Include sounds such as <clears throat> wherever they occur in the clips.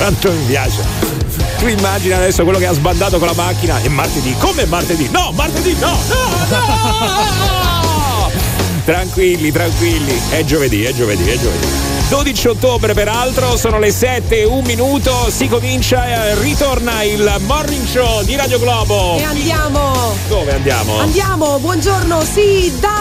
Quanto mi piace. Tu immagina adesso quello che ha sbandato con la macchina è martedì. Come martedì? No, martedì no! No! No! <laughs> tranquilli, tranquilli. È giovedì, è giovedì, è giovedì. 12 ottobre peraltro, sono le 7 un minuto, si comincia, ritorna il morning show di Radio Globo. E andiamo! Dove andiamo? Andiamo, buongiorno, sì, dai!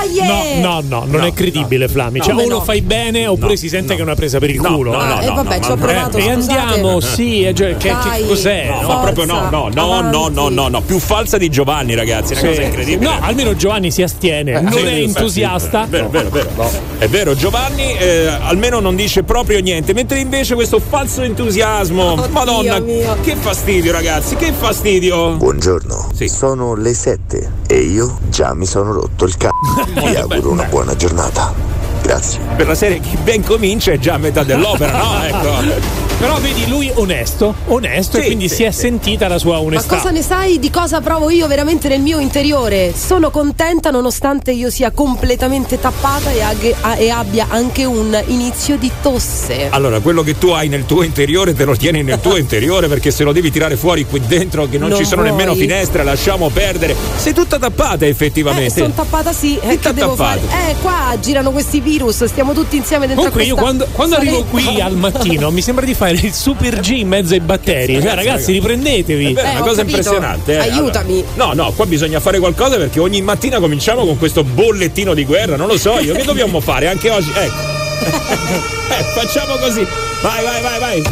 No, no, no, non No, è credibile, no. Flammi. No, cioè, come o lo no? fai bene oppure No, si sente no. che è una presa per il No, culo. no, eh. no, eh, vabbè, ci ho provato. E andiamo, sì, eh, cioè, che, che cos'è? No, No, no? ma proprio no, no, no, no, no, no, no, più falsa di Giovanni, ragazzi, è una Sì. cosa incredibile. No, almeno Giovanni si astiene, Eh, non sì, è sì, entusiasta. È vero, vero, vero. È vero, Giovanni eh, almeno non dice proprio niente, mentre invece questo falso entusiasmo, Oddio madonna, mio. che fastidio ragazzi, che fastidio. Buongiorno, Sì. sono le 7 e io già mi sono rotto il c***o. <laughs> Vi auguro una buona giornata. Grazie. Per la serie chi ben comincia è già a metà dell'opera, no? Ecco. Però vedi lui onesto, onesto Sì, e quindi sì, si è sì. sentita la sua Ma onestà. cosa ne sai di cosa provo io veramente nel mio interiore? Sono contenta nonostante io sia completamente tappata e, ag- a- e abbia anche un inizio di tosse. Allora, quello che tu hai nel tuo interiore te lo tieni nel tuo interiore perché se lo devi tirare fuori qui dentro che non, Non ci sono vuoi. nemmeno finestre, lasciamo perdere. Sei tutta tappata Eh, effettivamente. sono tappata sì, eh, Tutta che devo tappata. fare? Eh, qua girano questi virus, stiamo tutti insieme dentro Comunque a io questa quando, quando arrivo qui al mattino mi sembra di fare il super G in mezzo ai batteri. Cioè, ragazzi, riprendetevi. È vero, Eh, una ho cosa capito. impressionante. eh. Aiutami. Allora, no, no, qua bisogna fare qualcosa perché ogni mattina cominciamo con questo bollettino di guerra. Non lo so io, che dobbiamo fare anche oggi? Ecco. <laughs> eh, facciamo così. Vai, vai, vai, vai.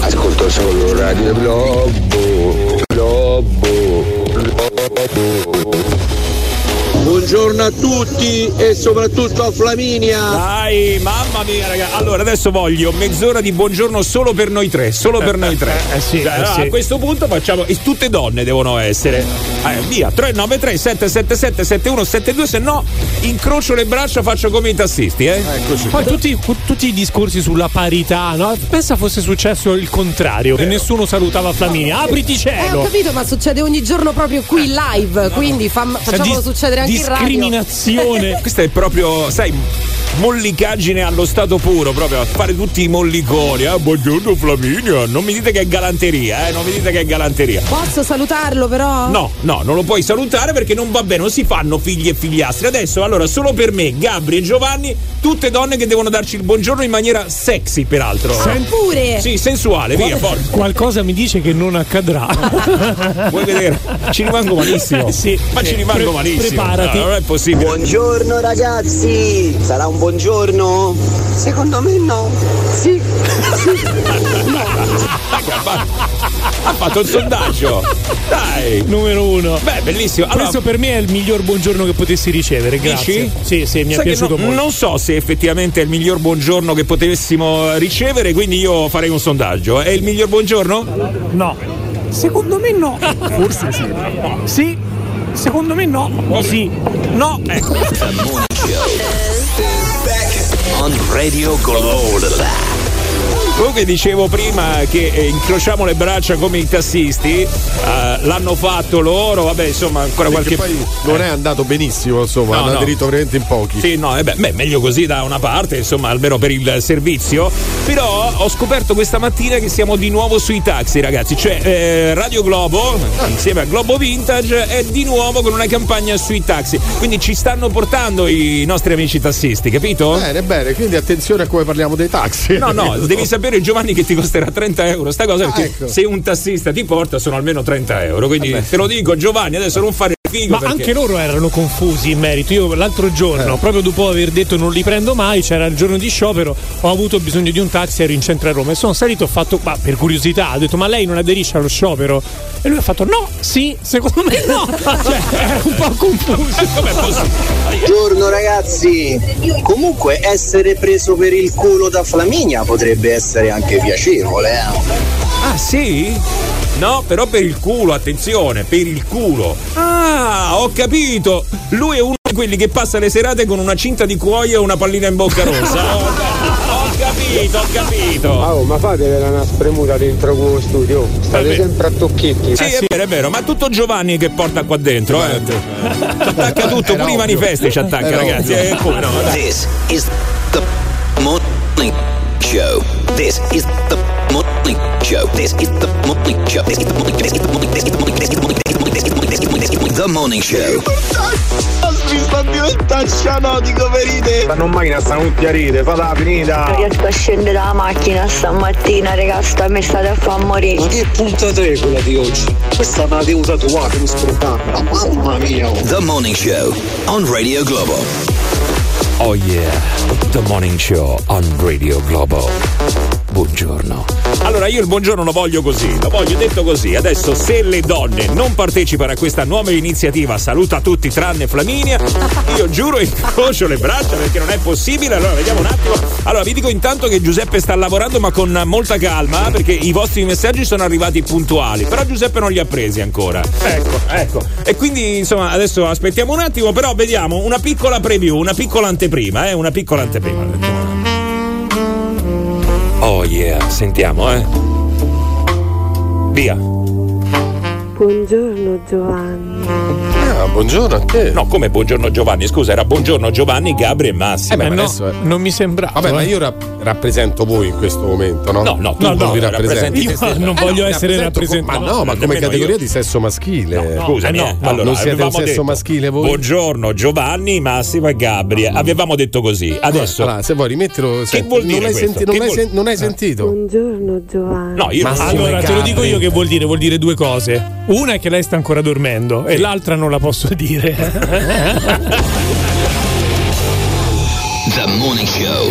Ascolto solo Radio Globo. Globo. Globo. Buongiorno a tutti e soprattutto a Flaminia. Dai, mamma mia, raga. Allora, adesso voglio mezz'ora di buongiorno solo per noi tre. Solo per noi tre. eh, sì, Cioè, eh, allora, sì. A questo punto facciamo. E tutte donne devono essere. Eh, via, 393 777 7172 se no incrocio le braccia, faccio come i tassisti, eh. Poi tutti, tutti i discorsi sulla parità, no? Pensa fosse successo il contrario, che nessuno salutava Flaminia. Apriti Eh, ho cielo! capito, ma succede ogni giorno proprio qui live, quindi fam- facciamolo Dis- succedere anche. Discriminazione. <laughs> Questa è proprio, sai, mollicaggine allo stato puro, proprio a fare tutti i molliconi. Ah, buongiorno Flaminia. Non mi dite che è galanteria, eh? Non mi dite che è galanteria. Posso salutarlo però? No, no, non lo puoi salutare perché non va bene, non si fanno figli e figliastri. Adesso, allora, solo per me, Gabri e Giovanni, tutte donne che devono darci il buongiorno in maniera sexy, peraltro. Pure. Sì, sensuale, via, forza. Qualcosa mi dice che non accadrà. <laughs> Vuoi vedere? Ci rimango malissimo. Eh, sì. Ma ci rimango Pre- malissimo. Preparati. No, non è possibile. Buongiorno ragazzi. Sarà un buongiorno? Secondo me no. Sì. <laughs> Ha fatto un sondaggio. Dai. Numero uno. Beh, bellissimo. Allora, Questo per me è il miglior buongiorno che potessi ricevere. Grazie. Dici? Sì, sì, mi è Sai che piaciuto no- molto. Non so se effettivamente è il miglior buongiorno che potessimo ricevere, quindi io farei un sondaggio. È il miglior buongiorno? No. Secondo me no. <laughs> Forse sì. Sì. Secondo me no. O sì. No. on Radio Globo. Comunque dicevo prima che eh, incrociamo le braccia come i tassisti, eh, l'hanno fatto loro, vabbè insomma ancora qualche... Perché poi non è andato benissimo, insomma, No, hanno no. aderito veramente in pochi. Sì, no, eh beh, beh, meglio così da una parte, insomma, almeno per il servizio. Però ho scoperto questa mattina che siamo di nuovo sui taxi, ragazzi. Cioè, eh, Radio Globo, insieme a Globo Vintage, è di nuovo con una campagna sui taxi. Quindi ci stanno portando i nostri amici tassisti, capito? Bene, bene, quindi attenzione a come parliamo dei taxi. No, no, devi <laughs> sapere Giovanni che ti costerà 30 euro sta cosa perché ecco. se un tassista ti porta sono almeno 30 euro. Quindi te lo dico Giovanni, adesso non fare figo. Ma perché- anche loro erano confusi in merito. Io l'altro Eh. giorno, proprio dopo aver detto non li prendo mai, c'era il giorno di sciopero, ho avuto bisogno di un taxi, ero in centro a Roma e sono salito, ho fatto, ma per curiosità, ho detto ma lei non aderisce allo sciopero? E lui ha fatto no, sì, secondo me no. <laughs> <laughs> cioè, era un po' confuso. <laughs> Buongiorno ragazzi. Comunque essere preso per il culo da Flaminia potrebbe essere anche piacevole, eh. Ah, sì? No, però per il culo, attenzione, per il culo. Ah, ho capito. Lui è uno di quelli che passa le serate con una cinta di cuoio e una pallina in bocca rossa. Ho, <laughs> ho capito, ho capito. Oh, ma fatevela una spremuta dentro quello studio. State Vabbè. sempre a tocchetti. Sì, è vero, è vero, ma tutto Giovanni che porta qua dentro, eh. Ci attacca tutto, <laughs> pure i manifesti ci attacca, Era ragazzi. Eh, come no? This is the morning show. This is the morning Monthly Show. This is the Monthly Show. This is the Monthly Show. This is the Monthly Show. This is the Monthly Show. This is the Monthly Show. The Morning Show. Tacciano di Coveride Fanno macchina stanno tutti a ride, fatela finita Non riesco a scendere dalla macchina stamattina raga sta mi state a far morire Ma che puntata è quella di oggi? Questa è una deusa tua mi scordava Mamma mia oh. The Morning Show on Radio Globo Oh yeah The Morning Show on Radio Globo Buongiorno. Allora io il buongiorno lo voglio così, lo voglio detto così. Adesso se le donne non partecipano a questa nuova iniziativa Saluta tutti tranne Flaminia, io giuro incrocio le braccia perché non è possibile. Allora vediamo un attimo. Allora vi dico intanto che Giuseppe sta lavorando ma con molta calma perché i vostri messaggi sono arrivati puntuali, però Giuseppe non li ha presi ancora. Ecco, ecco. E quindi insomma adesso aspettiamo un attimo, però vediamo una piccola preview, una piccola anteprima, eh, una piccola anteprima. Oh yeah, sentiamo, eh. Via. Buongiorno Giovanni. Ah, buongiorno a te. No, come buongiorno Giovanni? Scusa, era buongiorno Giovanni, Gabri e Massimo. Eh beh, Eh ma no, adesso è- non mi sembrava. Vabbè, ma eh. io rap- rappresento voi in questo momento, no? No, no, tu No, no, non vi rappresenti io non Eh, voglio no, essere rappresentato. Ma no, ma come categoria io. di sesso maschile. Scusami, eh no, eh. no, allora, non siete un sesso detto, maschile voi? Buongiorno Giovanni, Massimo e Gabri. Avevamo detto così. Adesso Allora, se vuoi rimettilo. senti, vuol dire non hai, Che sentito? Buongiorno Giovanni. No, io Allora, te lo dico io che vuol dire, vuol dire due cose. Una è che lei sta ancora dormendo e l'altra non la posso dire. <laughs> The morning show.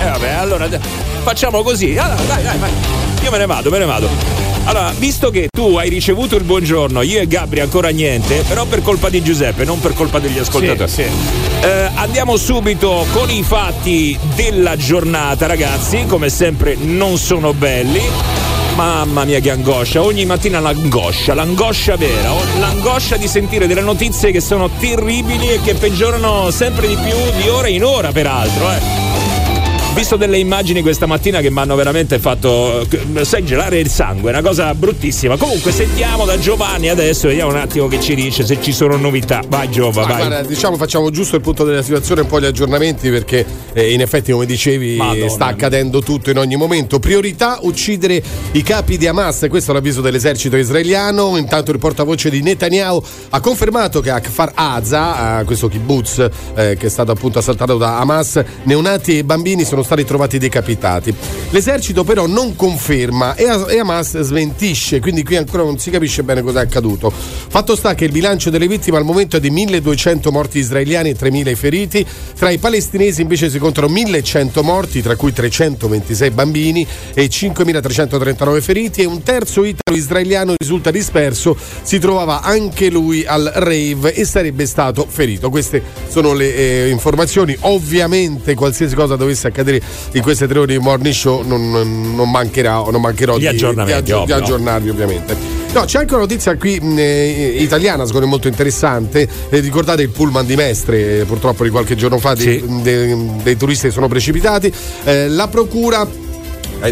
Eh vabbè, allora facciamo così. Allora, dai, dai, vai. Io me ne vado, me ne vado. Allora, visto che tu hai ricevuto il buongiorno, io e Gabri ancora niente, però per colpa di Giuseppe, non per colpa degli ascoltatori. Sì, Eh, andiamo subito con i fatti della giornata, ragazzi. Come sempre, non sono belli. Mamma mia che angoscia, ogni mattina l'angoscia, l'angoscia vera, l'angoscia di sentire delle notizie che sono terribili e che peggiorano sempre di più di ora in ora peraltro. Eh. Visto delle immagini questa mattina che mi hanno veramente fatto eh, sai, gelare il sangue, una cosa bruttissima. Comunque sentiamo da Giovanni adesso, vediamo un attimo che ci dice, se ci sono novità. Vai Giova, Ma vai. guarda, diciamo facciamo giusto il punto della situazione e poi gli aggiornamenti perché eh, in effetti come dicevi Madonna. sta accadendo tutto in ogni momento. Priorità uccidere i capi di Hamas, questo è l'avviso dell'esercito israeliano. Intanto il portavoce di Netanyahu ha confermato che a Kfar Aza, eh, questo kibbutz eh, che è stato appunto assaltato da Hamas, neonati e bambini sono stati trovati decapitati. L'esercito però non conferma e, e Hamas smentisce, quindi qui ancora non si capisce bene cosa è accaduto. Fatto sta che il bilancio delle vittime al momento è di 1200 morti israeliani e 3000 feriti, tra i palestinesi invece si contano 1100 morti, tra cui 326 bambini e 5339 feriti e un terzo italo-israeliano risulta disperso, si trovava anche lui al rave e sarebbe stato ferito. Queste sono le eh, informazioni, ovviamente qualsiasi cosa dovesse accadere in queste tre ore di morning show non, non mancherà, non mancherò di, di aggi- di aggiornarvi ovviamente. No, c'è anche una notizia qui eh, italiana, secondo me molto interessante. Eh, ricordate il pullman di Mestre, eh, purtroppo di qualche giorno fa, dei, Sì. dei- dei turisti che sono precipitati. Eh, la procura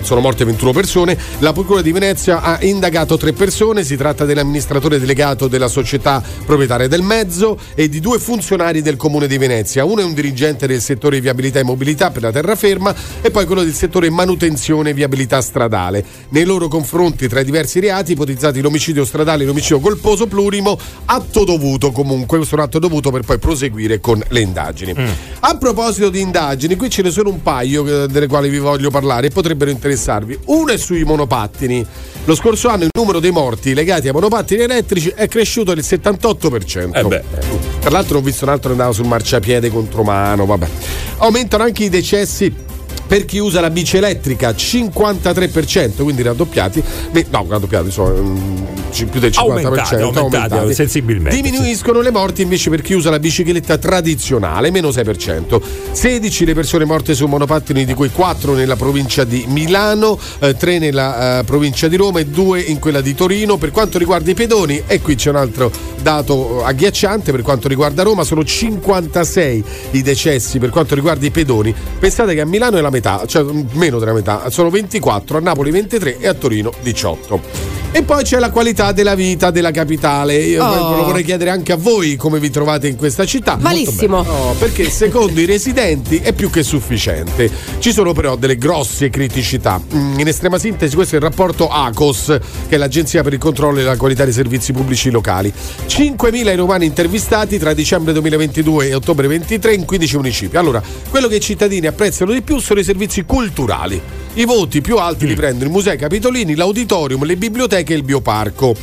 sono morte 21 persone. La Procura di Venezia ha indagato tre persone. Si tratta dell'amministratore delegato della società proprietaria del mezzo e di due funzionari del comune di Venezia. Uno è un dirigente del settore viabilità e mobilità per la terraferma e poi quello del settore manutenzione e viabilità stradale. Nei loro confronti, tra i diversi reati, ipotizzati l'omicidio stradale e l'omicidio colposo plurimo, atto dovuto comunque. Questo è un atto dovuto per poi proseguire con le indagini. A proposito di indagini, qui ce ne sono un paio eh, delle quali vi voglio parlare e potrebbero interessarvi. Uno è sui monopattini. Lo scorso anno il numero dei morti legati ai monopattini elettrici è cresciuto del 78%. Eh beh. Tra l'altro ho visto un altro che andava sul marciapiede contro mano, vabbè. Aumentano anche i decessi per chi usa la bici elettrica 53%, quindi raddoppiati. No, raddoppiati, insomma, mm, più del 50%. Aumentati, aumentati, sensibilmente, Diminuiscono le morti invece per chi usa la bicicletta tradizionale, meno 6%. 16 le persone morte su monopattini, di cui 4 nella provincia di Milano, 3 nella eh, provincia di Roma e 2 in quella di Torino. Per quanto riguarda i pedoni, e qui c'è un altro dato eh, agghiacciante, per quanto riguarda Roma sono 56 i decessi per quanto riguarda i pedoni. Pensate che a Milano è la metà, cioè mm, meno della metà, sono 24, a Napoli 23 e a Torino 18. E poi c'è la qualità della vita della capitale. Io Oh. lo vorrei chiedere anche a voi come vi trovate in questa città. Malissimo. No, perché secondo i residenti è più che sufficiente. Ci sono però delle grosse criticità. Mm, In estrema sintesi, questo è il rapporto ACOS, che è l'Agenzia per il controllo e la qualità dei servizi pubblici locali. 5.000 i romani intervistati tra dicembre 2022 e ottobre 23 in 15 municipi. Allora, quello che i cittadini apprezzano di più sono i servizi culturali. I voti più alti li prendono i musei capitolini, l'auditorium, le biblioteche e il bioparco.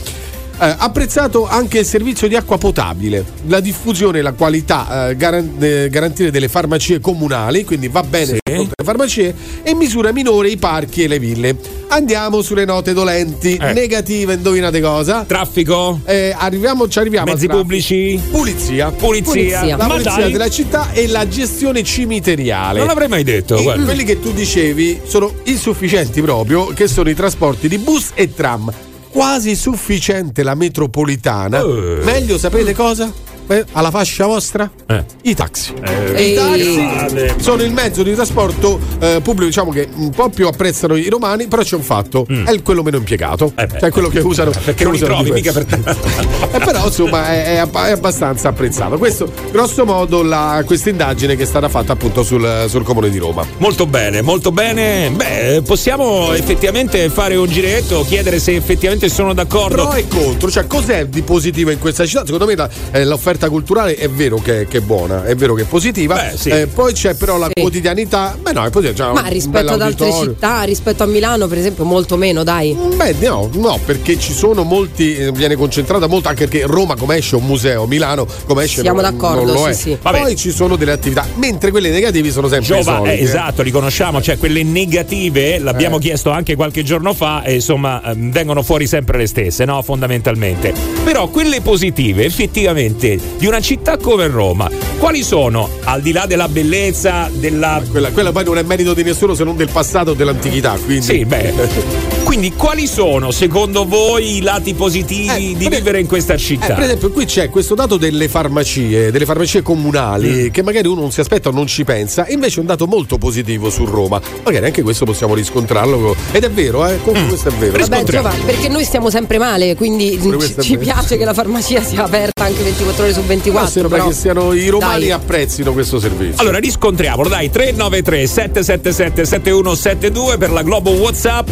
Eh, apprezzato anche il servizio di acqua potabile, la diffusione e la qualità eh, garan- eh, garantire delle farmacie comunali, quindi va bene per tutte le farmacie, e misura minore i parchi e le ville. Andiamo sulle note dolenti, Eh. negative, indovinate cosa? Traffico? Eh, arriviamo, ci arriviamo. Mezzi pubblici? Pulizia. Pulizia. Pulizia. La Ma pulizia dai. della città e la gestione cimiteriale. Non l'avrei mai detto, E quelli che tu dicevi sono insufficienti proprio, che sono i trasporti di bus e tram. Quasi sufficiente la metropolitana. Eh. Meglio sapete cosa? Eh, alla fascia vostra? Eh. I taxi. Ehi. I taxi sono il mezzo di trasporto eh, pubblico, diciamo che un po' più apprezzano i romani, però c'è un fatto: è il- quello meno impiegato. Mm. Eh cioè quello che usano. Perché che non li usano trovi di mica per te. <laughs> Eh, però insomma è, è abba- è abbastanza apprezzato. Questo, grosso modo, la, questa indagine che è stata fatta appunto sul, sul comune di Roma. Molto bene, molto bene. Beh, possiamo effettivamente fare un giretto, chiedere se effettivamente sono d'accordo. Pro e contro, cioè cos'è di positivo in questa città? Secondo me la- eh, l'offerta culturale è vero che, che è buona, è vero che è positiva. Beh, sì. Eh, poi c'è però la Sì. quotidianità. Beh, no, è positiva. c'è Ma un rispetto ad altre città, rispetto a Milano, per esempio, molto meno, dai. Beh, no, no, perché ci sono molti, eh, viene concentrata molto, anche perché Roma come esce un museo, Milano come esce Siamo non, d'accordo, non lo sì, è. sì. Vabbè. Poi ci sono delle attività, mentre quelle negativi sono sempre Giova, eh, eh. esatto, li conosciamo, cioè quelle negative, l'abbiamo Eh. chiesto anche qualche giorno fa e insomma ehm, vengono fuori sempre le stesse, no? Fondamentalmente. Però quelle positive, effettivamente, di una città come Roma, quali sono? Al di là della bellezza, della... Quella, quella poi non è merito di nessuno se non del passato o dell'antichità. Quindi. Sì, beh. <laughs> Quindi quali sono secondo voi i lati positivi Eh, di per- vivere in questa Eh, città? per esempio, qui c'è questo dato delle farmacie, delle farmacie comunali, che magari uno non si aspetta o non ci pensa, e invece è un dato molto positivo su Roma. Magari anche questo possiamo riscontrarlo. Ed è vero, eh? Comunque questo è vero. Vabbè. Giova, perché noi stiamo sempre male, quindi ci, ci piace che la farmacia sia aperta anche 24 ore su 24. Però sembra però- che siano i romani Dai. apprezzino questo servizio. Allora riscontriamolo, dai, 393 777 7172 per la Globo WhatsApp.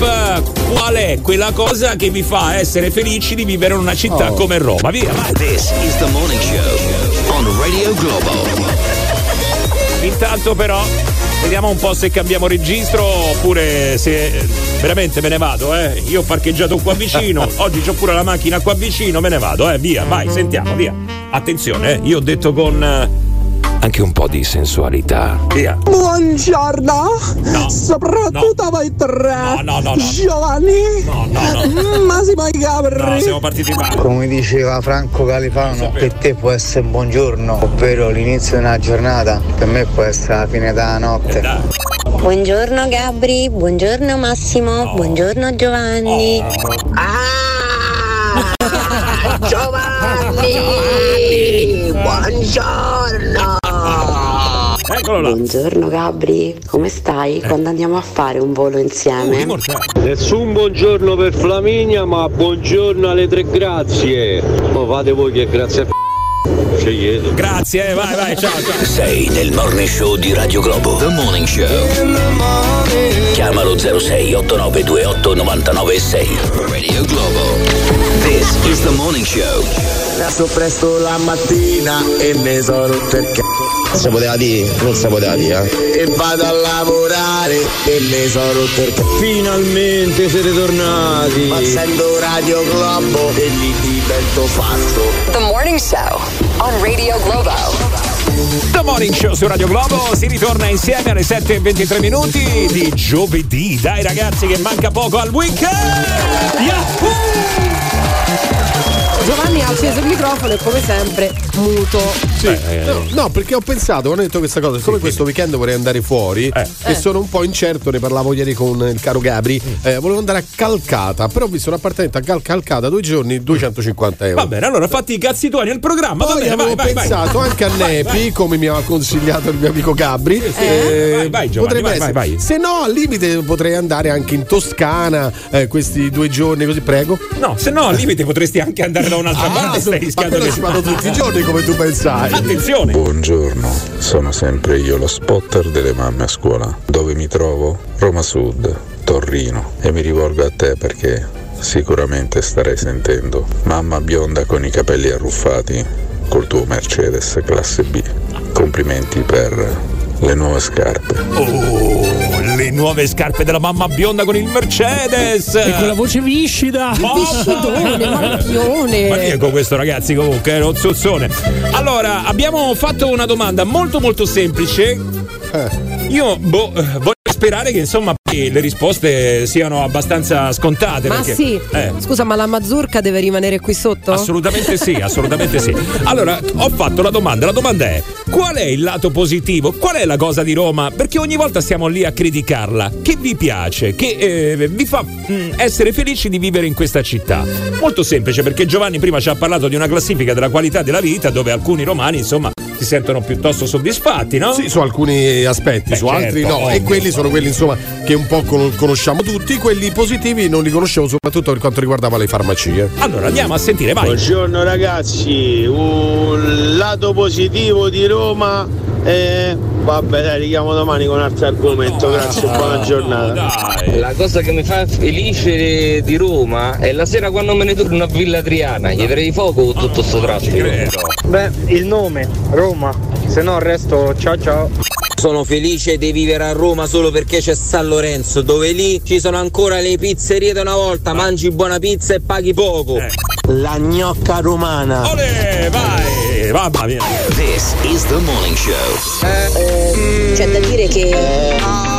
Qual è quella cosa che vi fa essere felici di vivere in una città Oh. come Roma? Via, vai. This is the morning show on Radio Globo. Intanto però vediamo un po' se cambiamo registro oppure se veramente me ne vado, eh. Io ho parcheggiato qua vicino, <laughs> oggi c'ho pure la macchina qua vicino, me ne vado, eh. Via, vai, sentiamo, via. Attenzione, eh. Io ho detto con eh, anche un po' di sensualità. Via. Buongiorno, No. soprattutto No. voi tre. No, no, no, no. Giovanni, No, no, no. Mm, Massimo i Capri. No, siamo partiti male. Come diceva Franco Califano, per te può essere un buongiorno, ovvero l'inizio di una giornata, per me può essere la fine della notte. Dai. Buongiorno Gabri, buongiorno Massimo, buongiorno Giovanni. Ah, <laughs> Giovanni, buongiorno. Eccolo là. Buongiorno Gabri, come stai? Quando andiamo a fare un volo insieme? Nessun buongiorno per Flaminia, ma buongiorno alle tre grazie. Ma fate voi che grazie a scegliete. Grazie, eh, vai, vai, ciao, ciao. Sei nel morning show di Radio Globo. The Morning Show. Chiamalo 06 8928 996. Radio Globo. This is the morning show. Adesso presto la mattina e mi sono c***o. Si poteva dire? Non si poteva dire, eh? E vado a lavorare e mi sono c***o. Finalmente siete tornati. Ma sento Radio Globo e lì divento fatto. The Morning Show on Radio Globo. The Morning Show su Radio Globo si ritorna insieme alle 7.23 minuti di giovedì. Dai ragazzi che manca poco al weekend! Giovanni ha acceso il microfono e come sempre muto. Sì. No, no, perché ho pensato, quando ho detto questa cosa, siccome questo weekend vorrei andare fuori e Eh. sono un po' incerto, ne parlavo ieri con il caro Gabri, Mm. eh, volevo andare a Calcata, però ho visto un appartamento a Cal- Calcata due giorni, 250 euro. Va bene, allora fatti i cazzi tuoi nel programma. va Poi bene, avevo vai, pensato vai. anche a Vai, Nepi, come mi aveva consigliato il mio amico Gabri. Eh? Vai, vai, Giovanni, potrebbe vai, essere. vai, vai. Se no, al limite potrei andare anche in Toscana eh, questi due giorni, così prego. No, se no al limite potresti anche andare da un'altra Ah, parte. Stai ma rischiando che ci vado tutti i giorni come tu pensai. Attenzione. Buongiorno, sono sempre io lo spotter delle mamme a scuola. Dove mi trovo? Roma Sud, Torrino. E mi rivolgo a te perché sicuramente starei sentendo mamma bionda con i capelli arruffati col tuo Mercedes classe B. Complimenti per le nuove scarpe. Oh, le nuove scarpe della mamma bionda con il Mercedes. E con la voce viscida. Viscidone, marchione. Maniaco questo ragazzi comunque, è uno zozzone. Allora, abbiamo fatto una domanda molto molto semplice. Io boh, eh, voglio sperare che insomma le risposte siano abbastanza scontate. Ma perché, sì, eh, scusa, ma la mazurka deve rimanere qui sotto? Assolutamente sì, assolutamente sì. Allora, ho fatto la domanda. La domanda è: qual è il lato positivo? Qual è la cosa di Roma? Perché ogni volta stiamo lì a criticarla. Che vi piace? Che eh, vi fa mm, essere felici di vivere in questa città? Molto semplice, perché Giovanni prima ci ha parlato di una classifica della qualità della vita dove alcuni romani, insomma, si sentono piuttosto soddisfatti, no? Sì, su alcuni aspetti, Beh, su certo, altri no. ovvio. E quelli sono quelli insomma che un po' con- conosciamo tutti, quelli positivi non li conoscevo soprattutto per quanto riguardava le farmacie. Allora andiamo a sentire, vai. Buongiorno ragazzi, un lato positivo di Roma e vabbè dai richiamo domani con un altro argomento, grazie buona giornata. La cosa che mi fa felice di Roma è la sera quando me ne torno a Villa Triana, gli darei fuoco con tutto sto traffico. Beh, il nome, Roma, se no il resto ciao ciao. Sono felice di vivere a Roma solo perché c'è San Lorenzo, dove lì ci sono ancora le pizzerie da una volta, mangi buona pizza e paghi poco. La gnocca romana. Ole, vai, mamma mia. This is the morning show. C'è da dire che.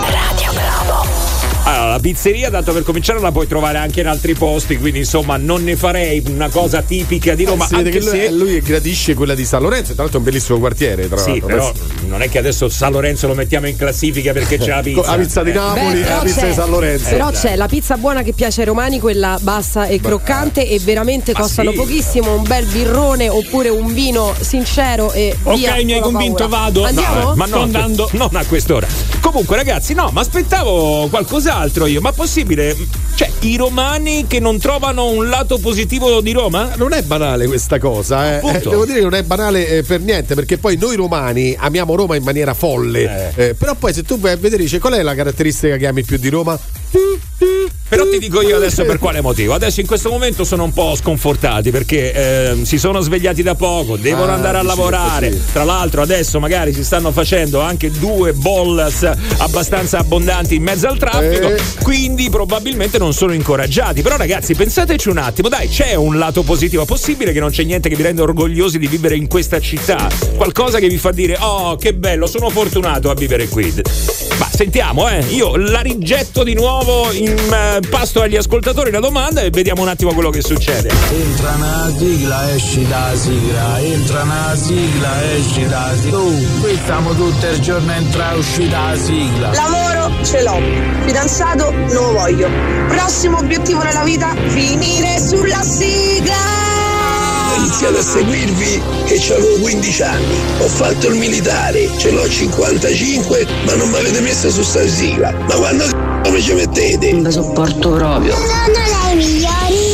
Allora, la pizzeria, tanto per cominciare, la puoi trovare anche in altri posti, quindi insomma non ne farei una cosa tipica di Roma. che lui, se... lui gradisce quella di San Lorenzo, tra l'altro è un bellissimo quartiere. Tra Sì, l'altro. però Adesso- non è che adesso San Lorenzo lo mettiamo in classifica perché c'è la <laughs> pizza. La pizza di Eh. Napoli, però la pizza di San Lorenzo. Però c'è la pizza buona che piace ai romani, quella bassa e croccante e veramente Ma costano sì. pochissimo, un bel birrone oppure un vino sincero e Ok, via mi hai convinto, paura. vado. Andiamo? No, eh, ma no, Sto andando. non a quest'ora. Comunque, ragazzi, no, ma aspettavo qualcos'altro io. Ma possibile? Cioè, i romani che non trovano un lato positivo di Roma? Non è banale questa cosa, eh. Eh, devo dire che non è banale eh, per niente, perché poi noi romani amiamo Roma in maniera folle. Eh, però poi se tu vai a vedere, dice qual è la caratteristica che ami più di Roma? Però ti dico io adesso per quale motivo. Adesso in questo momento sono un po' sconfortati perché ehm, si sono svegliati da poco, devono Ah, andare a lavorare. così. Tra l'altro adesso magari si stanno facendo anche due bollas abbastanza abbondanti in mezzo al traffico, Eh. quindi probabilmente non sono incoraggiati. Però ragazzi, pensateci un attimo, dai, c'è un lato positivo. È possibile che non c'è niente che vi renda orgogliosi di vivere in questa città? Qualcosa che vi fa dire "Oh, che bello, sono fortunato a vivere qui". Ma sentiamo, eh, io la rigetto di nuovo in eh, pasto agli ascoltatori la domanda e vediamo un attimo quello che succede. Entra una sigla, esci da sigla, entra una sigla, esci da sigla. Oh, qui stiamo tutto il giorno entra e uscì da sigla. Lavoro ce l'ho, fidanzato non lo voglio. Prossimo obiettivo nella vita, finire sulla sigla. Ho iniziato a seguirvi che avevo 15 anni. Ho fatto il militare, ce l'ho 55, ma non mi avete messo su sta sigla. Ma quando c***o mi ci mettete? Non sopporto proprio. Sono le migliori.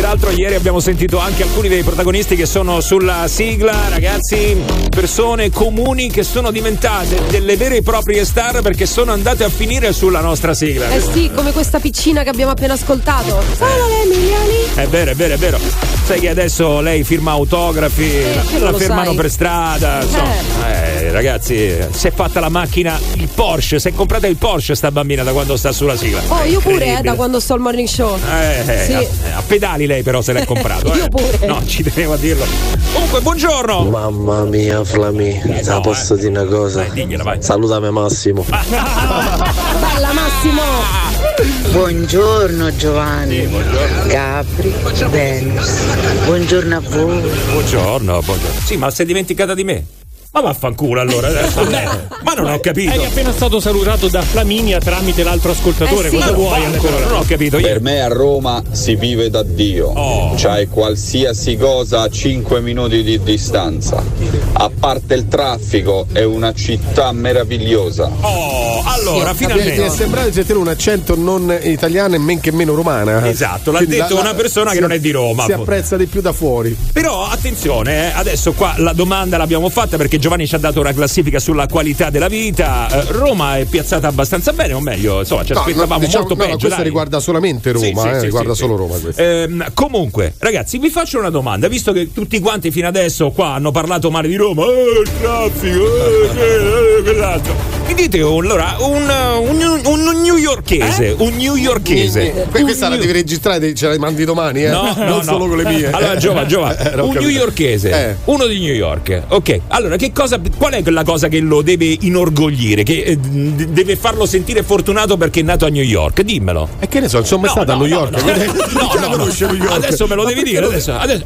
Peraltro ieri abbiamo sentito anche alcuni dei protagonisti che sono sulla sigla, ragazzi, persone comuni che sono diventate delle vere e proprie star perché sono andate a finire sulla nostra sigla. Eh sì, come questa piccina che abbiamo appena ascoltato. Sono le migliori. È vero, è vero, è vero. Sai che adesso lei firma autografi, la, quello la lo fermano sai. per strada. Insomma, eh, ragazzi, si è fatta la macchina, il Porsche, si è comprata il Porsche sta bambina da quando sta sulla sigla. Oh, io pure, eh, da quando sto al morning show. Eh, eh, Sì. a, a pedali lei però se l'è <laughs> comprato. Io eh. pure. No, ci tenevo a dirlo. Comunque, buongiorno. Mamma mia, Flami, te posso dire una cosa? digliela, vai. Salutami Massimo. <laughs> Bella Massimo! Buongiorno Giovanni. Gabri, Venus. Buongiorno a voi. Buongiorno, buongiorno. Sì, ma si è dimenticata di me. Ma vaffanculo allora <laughs> ma non ho capito. Eri appena stato salutato da Flaminia tramite l'altro ascoltatore. Eh sì, Cosa vuoi non ancora? Non ho capito. Io. Per me a Roma si vive da Dio. Oh. C'hai qualsiasi cosa a 5 minuti di distanza. A parte il traffico, è una città meravigliosa. Oh, allora, Ti è finalmente. sembrato di sentire un accento non italiano e men che meno romana. Esatto, l'ha Quindi detto una persona che non è di Roma. Si apprezza di più da fuori. Però attenzione, eh, adesso qua la domanda l'abbiamo fatta perché Giovanni ci ha dato una classifica sulla qualità della vita. Eh, Roma è piazzata abbastanza bene, o meglio, insomma, ci No, aspettavamo no, diciamo- molto no, peggio. questa dai. riguarda solamente Roma, Sì, sì, eh, sì, riguarda solo. Roma. Ehm, comunque, ragazzi, vi faccio una domanda, visto che tutti quanti fino adesso qua hanno parlato male di Roma, eh, il traffico, eh, eh, quell'altro. Mi dite un- allora un, un, un newyorkese, un newyorkese. Que- questa Un la devi registrare, ce la mandi domani, eh? No, no, non no. solo con le mie. Allora, Giova, Giova, Eh, un newyorkese, Eh. uno di New York. Ok, allora che cosa, qual è quella cosa che lo deve inorgoglire, che eh, deve farlo sentire fortunato perché è nato a New York? Dimmelo. E che ne so, mai No, stato a New York. no, no, <laughs> no? Adesso me lo devi dire. Adesso, adesso-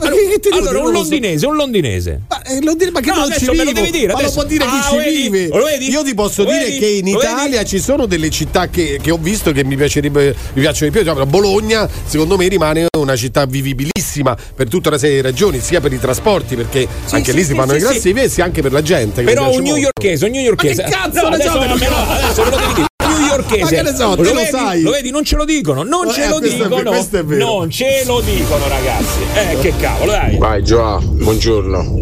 allora, un londinese, un londinese. Ma, eh, lo dire- ma che No, non ci me lo vivo? devi dire, Ma adesso. lo può dire chi Ah, ci vive. Io ti posso Lo dire vedi? che in vedi? Italia ci sono delle città che, che ho visto che mi piacerebbe mi piacciono di più. Diciamo, Bologna, secondo me, rimane una città vivibilissima per tutta una serie di ragioni, sia per i trasporti, perché Sì, anche sì, lì si fanno sì, le sì. classifiche, sia anche per la gente. Però un newyorkese, un newyorkese. Ma che cazzo no, adesso, no, adesso me lo devi dire. Un newyorkese. Ma che ne so, lo vedi? sai. Lo vedi, non ce lo dicono, non Eh, ce lo è dicono. è vero. Non ce lo dicono, ragazzi. Eh, che cavolo, dai. Vai Gioà, buongiorno.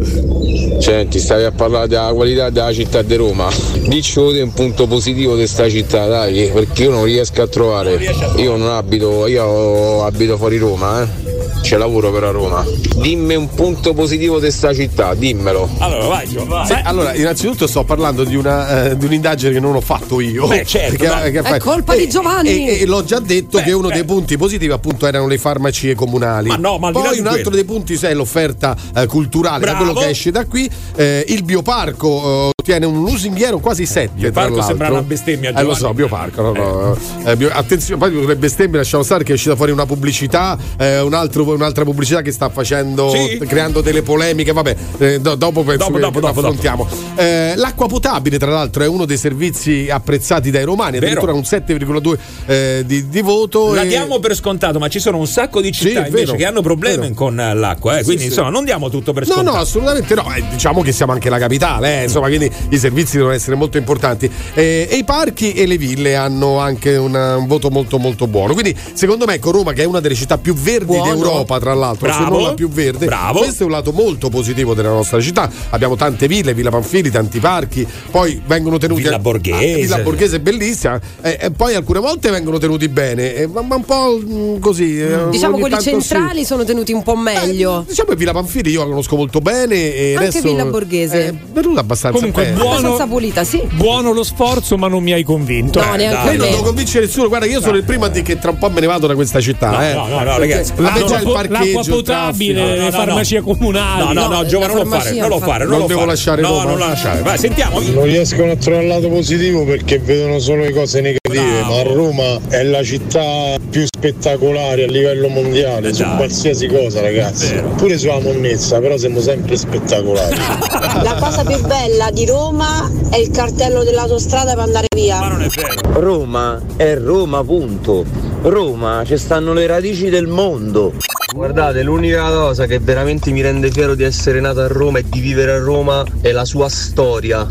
Senti, stavi a parlare della qualità della città di Roma. Dici un punto positivo di questa città, dai, perché io non riesco a trovare. Io non abito, io abito fuori Roma, eh. C'è lavoro però a Roma. Dimmi un punto positivo di questa città, dimmelo. Allora, vai, Gio, vai. Sì, allora, innanzitutto sto parlando di, una, eh, di un'indagine che non ho fatto io. Beh, certo, Che- ma- che È colpa di Giovanni. E, e l'ho già detto Beh, che uno beh. dei punti positivi, appunto, erano le farmacie comunali. Ma no, ma Poi un altro quello. dei punti è l'offerta eh, culturale, da quello che esce da qui. Eh, il bioparco eh, ottiene un lusinghiero quasi 7. Bioparco sembra una bestemmia, Eh, lo so, bioparco. No, no. Eh, bio- attenzione, poi le bestemmie lasciamo stare che è uscita fuori una pubblicità, eh, un altro- un'altra pubblicità che sta facendo, Sì. creando delle polemiche. Vabbè, eh, do- dopo penso Dopo, che, dopo, che dopo, affrontiamo. Eh, l'acqua potabile, tra l'altro, è uno dei servizi apprezzati dai romani, Vero. addirittura un 7,2 eh, di, di voto. La e- diamo per scontato, ma ci sono un sacco di Sì, città è invece vero, che hanno problemi vero. con eh, l'acqua, eh, quindi sì. insomma non diamo tutto per No, scontato. no, assolutamente no. Eh, diciamo che siamo anche la capitale, eh, insomma, quindi i servizi devono essere molto importanti. Eh, e i parchi e le ville hanno anche una- un voto molto, molto buono. Quindi, secondo me, con Roma, che è una delle città più verdi Buono. d'Europa, tra l'altro, se Bravo. non la più verde, Bravo. questo è un lato molto positivo della nostra città. Abbiamo tante ville, Villa Panfili, tanti parchi, poi vengono tenuti. Villa Borghese. Ah, Villa Borghese è bellissima, eh, e poi alcune volte vengono tenuti bene, eh, ma, ma un po' mm, così. eh, Diciamo quelli tanto sì. centrali sono tenuti un po' meglio. Diciamo che Villa Panfili io la conosco molto bene e Anche adesso Villa Borghese. È venuta abbastanza Comunque, bene. buono- pulita, sì. Buono lo sforzo, ma non mi hai convinto. No, neanche Io a non devo convincere nessuno, guarda che io sono il primo a dire che tra un po' me ne vado da questa città. No, eh. no, no, no, ragazzi. a me L'acqua, po- l'acqua il potabile, le no, no. farmacie comunali. No, no, no, No, Giova, la non lo fare, non lo fare, non Non lo devo lasciare No, non lo lasciare. Vai, sentiamo. Non riescono a trovare il lato positivo perché vedono solo le cose negative, ma Roma è la città più spettacolare a livello mondiale Eh su dai. qualsiasi cosa, ragazzi. Pure sulla monnezza, però siamo sempre spettacolari. <laughs> La cosa più bella di Roma è il cartello dell'autostrada per andare Ma via. non è vero. Roma è Roma, punto. Roma ci stanno le radici del mondo. Guardate, l'unica cosa che veramente mi rende fiero di essere nato a Roma e di vivere a Roma è la sua storia.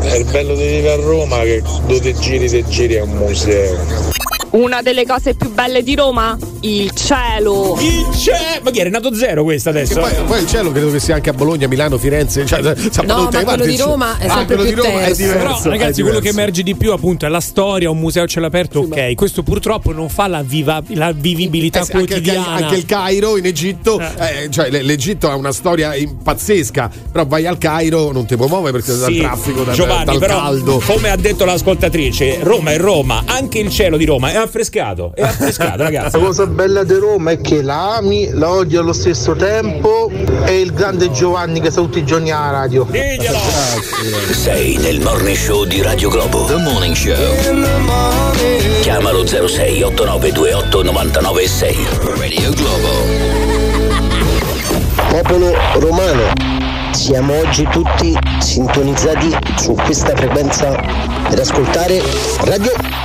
È il bello di vivere a Roma che dove giri se giri è un museo. Una delle cose più belle di Roma? Il cielo. Il c'è! Ma chi era nato zero questa adesso? poi, poi il cielo credo che sia anche a Bologna, Milano, Firenze. Cioè, sappiamo No, ma quello di cielo. Roma è Ah, sempre quello di più Roma è diverso. Però, ragazzi, è quello che emerge di più, appunto, è la storia, un museo a cielo aperto. ok, questo purtroppo non fa la, viva- la vivibilità Eh sì, anche, anche- quotidiana. anche il Cairo in Egitto, eh, cioè l- l'Egitto ha una storia pazzesca, però vai al Cairo non ti puoi muovere perché dal Sì, traffico, dal, Giovanni, dal però, caldo. come ha detto l'ascoltatrice, Roma è Roma, anche il cielo di Roma è affrescato, è affrescato, <laughs> ragazzi. La cosa bella di Roma è che la ami, la odi allo stesso tempo e il grande Giovanni che sa tutti i giorni alla radio. Sei nel morning show di Radio Globo. The Morning Show. Chiamalo 06 8928 996. Radio Globo. Popolo romano, siamo oggi tutti sintonizzati su questa frequenza per ascoltare Radio!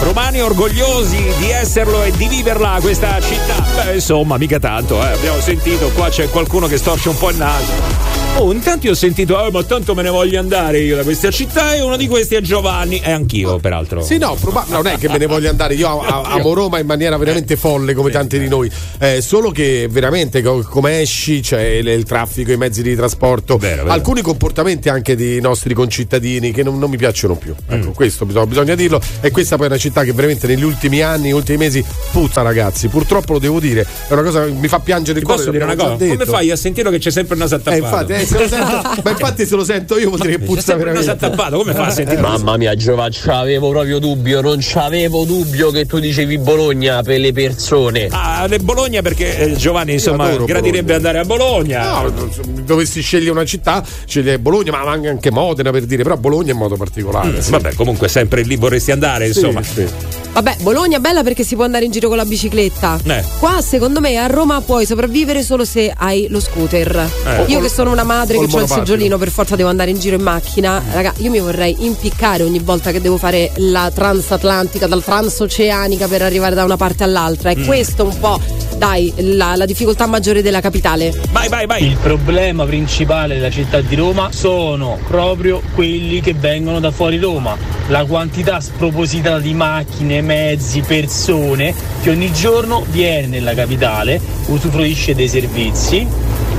Romani orgogliosi di esserlo e di viverla questa città. Beh, insomma, mica tanto, eh. Abbiamo sentito, qua c'è qualcuno che storce un po' il naso. Oh, intanto io ho sentito, eh, ma tanto me ne voglio andare io da questa città e uno di questi è Giovanni. E anch'io, peraltro. Sì, no, proba- non è che me ne voglio andare. Io a- amo Roma in maniera veramente folle, come tanti di noi. Eh, solo che veramente, co- come esci, c'è il, il traffico, i mezzi di trasporto, vero. alcuni comportamenti anche dei nostri concittadini che non, non mi piacciono più. Ecco, Mm. questo bisogna, bisogna dirlo. E questa poi è una città che veramente negli ultimi anni, negli ultimi mesi, puzza, ragazzi. Purtroppo lo devo dire. È una cosa che mi fa piangere il Ti posso cuore. dire una cosa? Come fai a sentirlo che c'è sempre il naso Eh, infatti, eh, se lo sento- ma infatti se lo sento io vuol dire che C'è puzza sempre il naso veramente. attappato, come fa a sentire? Mamma mia, Giovanni, c'avevo proprio dubbio, non c'avevo dubbio che tu dicevi Bologna per le persone. Ah, le Bologna perché eh, Giovanni insomma gradirebbe andare a Bologna. No, se dovessi scegliere una città, sceglie Bologna, ma anche Modena per dire, però Bologna in modo particolare. sì. Vabbè, comunque sempre lì vorresti andare, Sì, insomma. sì. Vabbè, Bologna è bella perché si può andare in giro con la bicicletta. Eh. Qua, secondo me, a Roma puoi sopravvivere solo se hai lo scooter. Eh. Io che sono una madre che ho il seggiolino, per forza devo andare in giro in macchina. Raga, io mi vorrei impiccare ogni volta che devo fare la transatlantica, dal transoceanica per arrivare da una parte all'altra. È Mm. questo un po', dai, la, la difficoltà maggiore della capitale. Vai, vai, vai. Il problema principale della città di Roma sono proprio quelli che vengono da fuori Roma. La quantità spropositata di macchine, mezzi, persone che ogni giorno viene nella capitale, usufruisce dei servizi,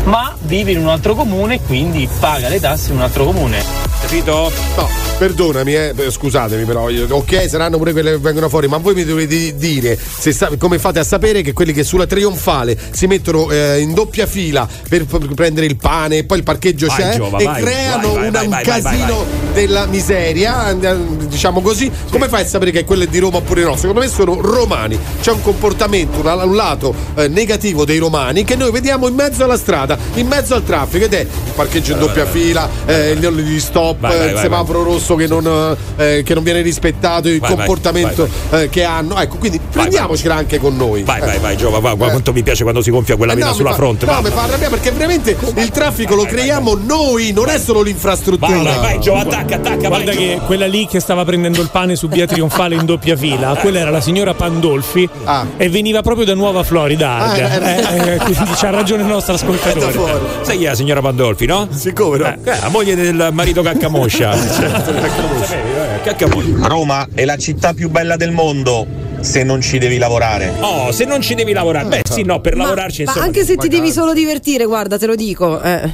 ma vive in un altro comune e quindi paga le tasse in un altro comune. Capito? No, perdonami, eh, scusatemi però, ok, saranno pure quelle che vengono fuori, ma voi mi dovete dire se sa- come fate a sapere che quelli che sulla trionfale si mettono eh, in doppia fila per, per prendere il pane e poi il parcheggio Vai, c'è Giova, e vai, creano vai, una- vai, un vai, vai, casino vai, della miseria, eh, diciamo così, come fai a sapere che quelle di Roma oppure no? Secondo me sono romani, c'è un comportamento, un, un lato eh, negativo dei romani che noi vediamo in mezzo alla strada, in mezzo al traffico ed è il parcheggio in doppia fila, eh, gli, stop, Vai, vai, il vai, semaforo rosso che non, eh, che non viene rispettato, il Vai, vai, comportamento eh, che hanno. Ecco, quindi prendiamocela anche con noi. Vai, Eh. vai, vai, Giova, va, guarda quanto mi piace quando si gonfia quella Eh, vena no, sulla fa- fronte. No, va. mi fa arrabbiare perché veramente il traffico lo creiamo noi, non è solo l'infrastruttura. Vai, vai, vai, Giova, attacca, attacca, Guarda vai. che quella lì che stava prendendo il pane su via Trionfale in doppia fila, <laughs> quella era la signora Pandolfi e veniva proprio da Nuova Florida. Ah, Eh, eh, quindi c'ha ragione il nostro ascoltatore. Sai chi è la signora Pandolfi, no? Siccome no? Eh, la moglie del marito Caccamoscia. <laughs> Caccamoscia. Roma è la città più bella del mondo se non ci devi lavorare. Oh, se non ci devi lavorare. Beh, sì, no, per Ma- lavorarci ma insomma. anche se ti devi solo divertire, guarda, te lo dico. eh.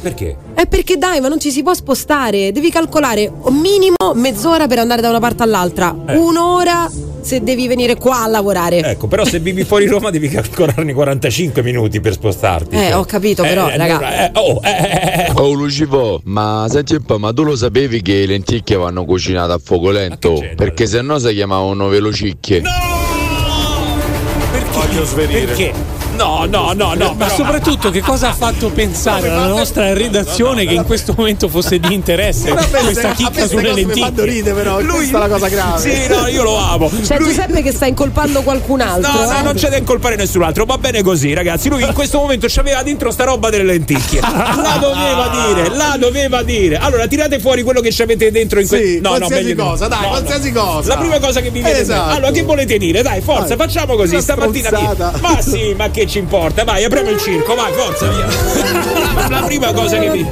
Perché? È perché dai, ma non ci si può spostare. Devi calcolare un minimo mezz'ora per andare da una parte all'altra. Eh. Un'ora se devi venire qua a lavorare. Ecco, però se vivi fuori Roma devi calcolarne 45 minuti per spostarti. Eh, cioè. ho capito, però, Eh, raga. eh, oh, eh, eh, eh. Oh Lucipo, ma senti un po', ma tu lo sapevi che le lenticchie vanno cucinate a fuoco lento? Perché se no si chiamavano velocicchie. Voglio svenire. Perché? No, no, no, no. Ma però- soprattutto che cosa ha fatto pensare alla nostra redazione che in questo momento fosse di interesse questa chicca sulle cose mi fanno lenticchie? ridere però, questa è la cosa grave. Sì, no, io lo amo. C'è Lui- Giuseppe che sta incolpando qualcun altro. No, no, eh. non c'è da incolpare nessun altro, va bene così, ragazzi. Lui in questo momento c'aveva dentro sta roba delle lenticchie. La doveva dire, la doveva dire. Allora, tirate fuori quello che ci avete dentro in Sì, questo. No, no, qualsiasi no. cosa, dai, No, no. qualsiasi cosa. La prima cosa che vi viene. Esatto. Allora, che volete dire? Dai, forza, Vai. facciamo così. Stamattina. Ma sì, ma che ci importa? Vai, apriamo il circo, vai, forza, via. La prima cosa che vi.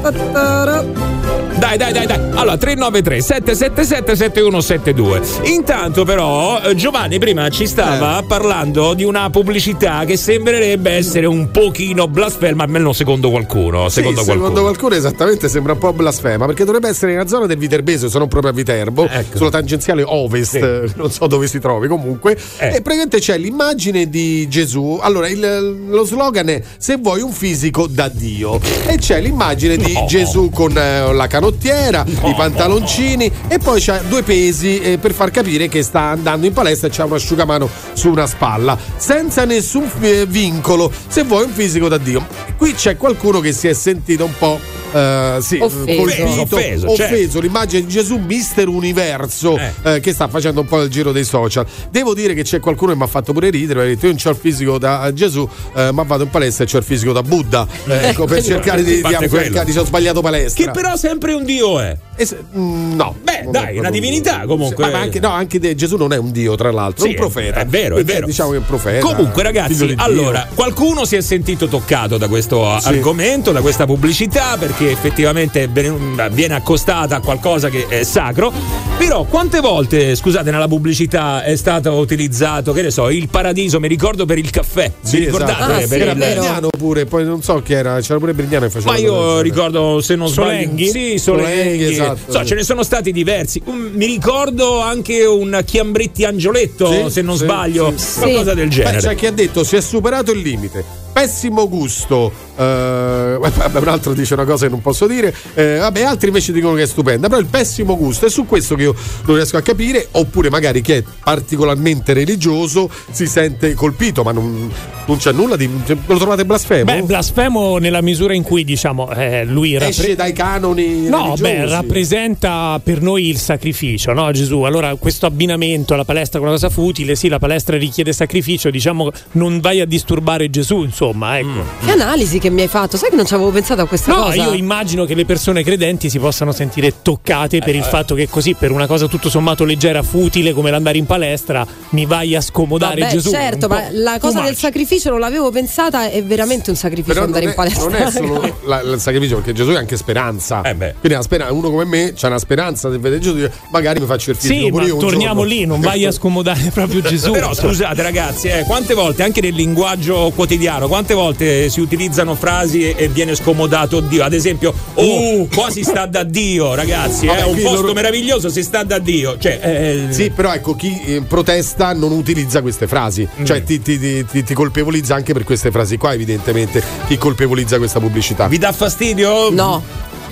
Dai, dai, dai, dai. Allora, 393 777 7172. Intanto, però, eh, Giovanni prima ci stava parlando di una pubblicità che sembrerebbe essere un pochino blasfema, almeno secondo qualcuno. Sì, Secondo qualcuno. secondo qualcuno esattamente sembra un po' blasfema perché dovrebbe essere nella zona del Viterbese se non proprio a Viterbo Ecco. sulla tangenziale ovest eh, <laughs> non so dove si trovi comunque Eh. e praticamente c'è l'immagine di Gesù allora il- lo slogan è se vuoi un fisico da Dio e c'è l'immagine di No. Gesù con eh, la canottiera canottiera, i pantaloncini e poi c'ha due pesi eh, per far capire che sta andando in palestra e c'ha un asciugamano su una spalla, senza nessun eh, vincolo, se vuoi un fisico da Dio. Qui c'è qualcuno che si è sentito un po' eh, sì, Offeso. colpito, Offeso, offeso, certo. l'immagine di Gesù Mister Universo eh, che sta facendo un po' il giro dei social. Devo dire che c'è qualcuno che mi ha fatto pure ridere, ha detto io non c'ho il fisico da Gesù, eh, ma vado in palestra e c'ho il fisico da Buddha, eh, ecco, per cercare di, di, di, ho sbagliato palestra. Che però sempre un dio è. Se- mm, no. Beh, Non dai, una divinità comunque. Sì, ma anche, no, anche de- Gesù non è un dio, tra l'altro, Sì, è un profeta. È vero, è Quindi, vero. Diciamo che è un profeta. Comunque, ragazzi, allora, qualcuno si è sentito toccato da questo Sì. argomento, da questa pubblicità, perché effettivamente viene accostata a qualcosa che è sacro. Però, quante volte, scusate, nella pubblicità è stato utilizzato, che ne so, il paradiso, mi ricordo per il caffè. Sì, Vi ricordate? esatto. Ah, sì, Per il- vero. Brignano pure, poi non so chi era, c'era pure Brignano che faceva Ma io ricordo, se non Solenghi? sbaglio, sì, Solenghi, esatto, So, sì. ce ne sono stati diversi. Un- mi ricordo anche un Chiambretti Angioletto, Sì, se non sì, sbaglio, sì. qualcosa del Beh, genere. c'è chi ha detto si è superato il limite. Pessimo gusto. Eh, vabbè, un altro dice una cosa che non posso dire. eh, vabbè, altri invece dicono che è stupenda. Però il pessimo gusto è su questo che io non riesco a capire. Oppure magari chi è particolarmente religioso si sente colpito, ma non, non c'è nulla di. cioè, Lo trovate blasfemo? Beh, blasfemo nella misura in cui, diciamo, eh, lui rappre- Esce dai canoni. No, religiosi. beh, rappresenta per noi il sacrificio, no Gesù? Allora questo abbinamento alla palestra con una cosa futile, sì, la palestra richiede sacrificio, diciamo non vai a disturbare Gesù, insomma, ecco. Che analisi che mi hai fatto? Sai che non ci avevo pensato a questa No, cosa? io immagino che le persone credenti si possano sentire toccate per il fatto che così, per una cosa tutto sommato leggera, futile come l'andare in palestra, mi vai a scomodare Vabbè, Gesù. certo, ma la cosa del sacrificio non l'avevo pensata, è veramente un sacrificio Però andare non in è, palestra. non è solo <laughs> la- il sacrificio, perché Gesù è anche speranza. Eh beh. Quindi la spera- uno come me c'ha una speranza se vede Gesù, magari mi faccio il fisico Sì, pure ma io un torniamo giorno. lì, non vai a scomodare <laughs> proprio Gesù. Però scusate ragazzi, eh, quante volte anche nel linguaggio quotidiano, quante volte si utilizzano frasi e, e viene scomodato Dio? Ad esempio, oh, <laughs> qua si sta da Dio, ragazzi, Vabbè, è un qui posto loro- meraviglioso, si sta da Dio. Cioè, eh, Sì, però ecco, chi eh, protesta non utilizza queste frasi, Mm. cioè ti, ti- ti- ti- ti colpevolizza anche per queste frasi qua, evidentemente, chi colpevolizza questa pubblicità. vi dà fastidio? No.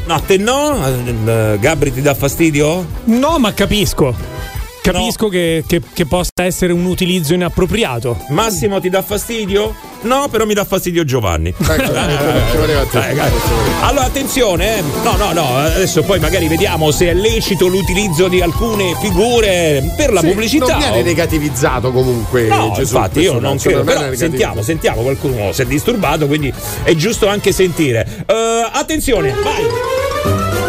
No, a te no? Eh, Gabri ti dà fastidio? No, ma capisco. Capisco che, che- che possa essere un utilizzo inappropriato. Massimo ti dà fastidio? No, però mi dà fastidio Giovanni. Allora attenzione, eh. no no no, adesso poi magari vediamo se è lecito l'utilizzo di alcune figure per la Sì, pubblicità. Non viene negativizzato comunque No, Gesù. infatti io non credo, però sentiamo, sentiamo, qualcuno si è disturbato, quindi è giusto anche sentire. Eh, attenzione, vai!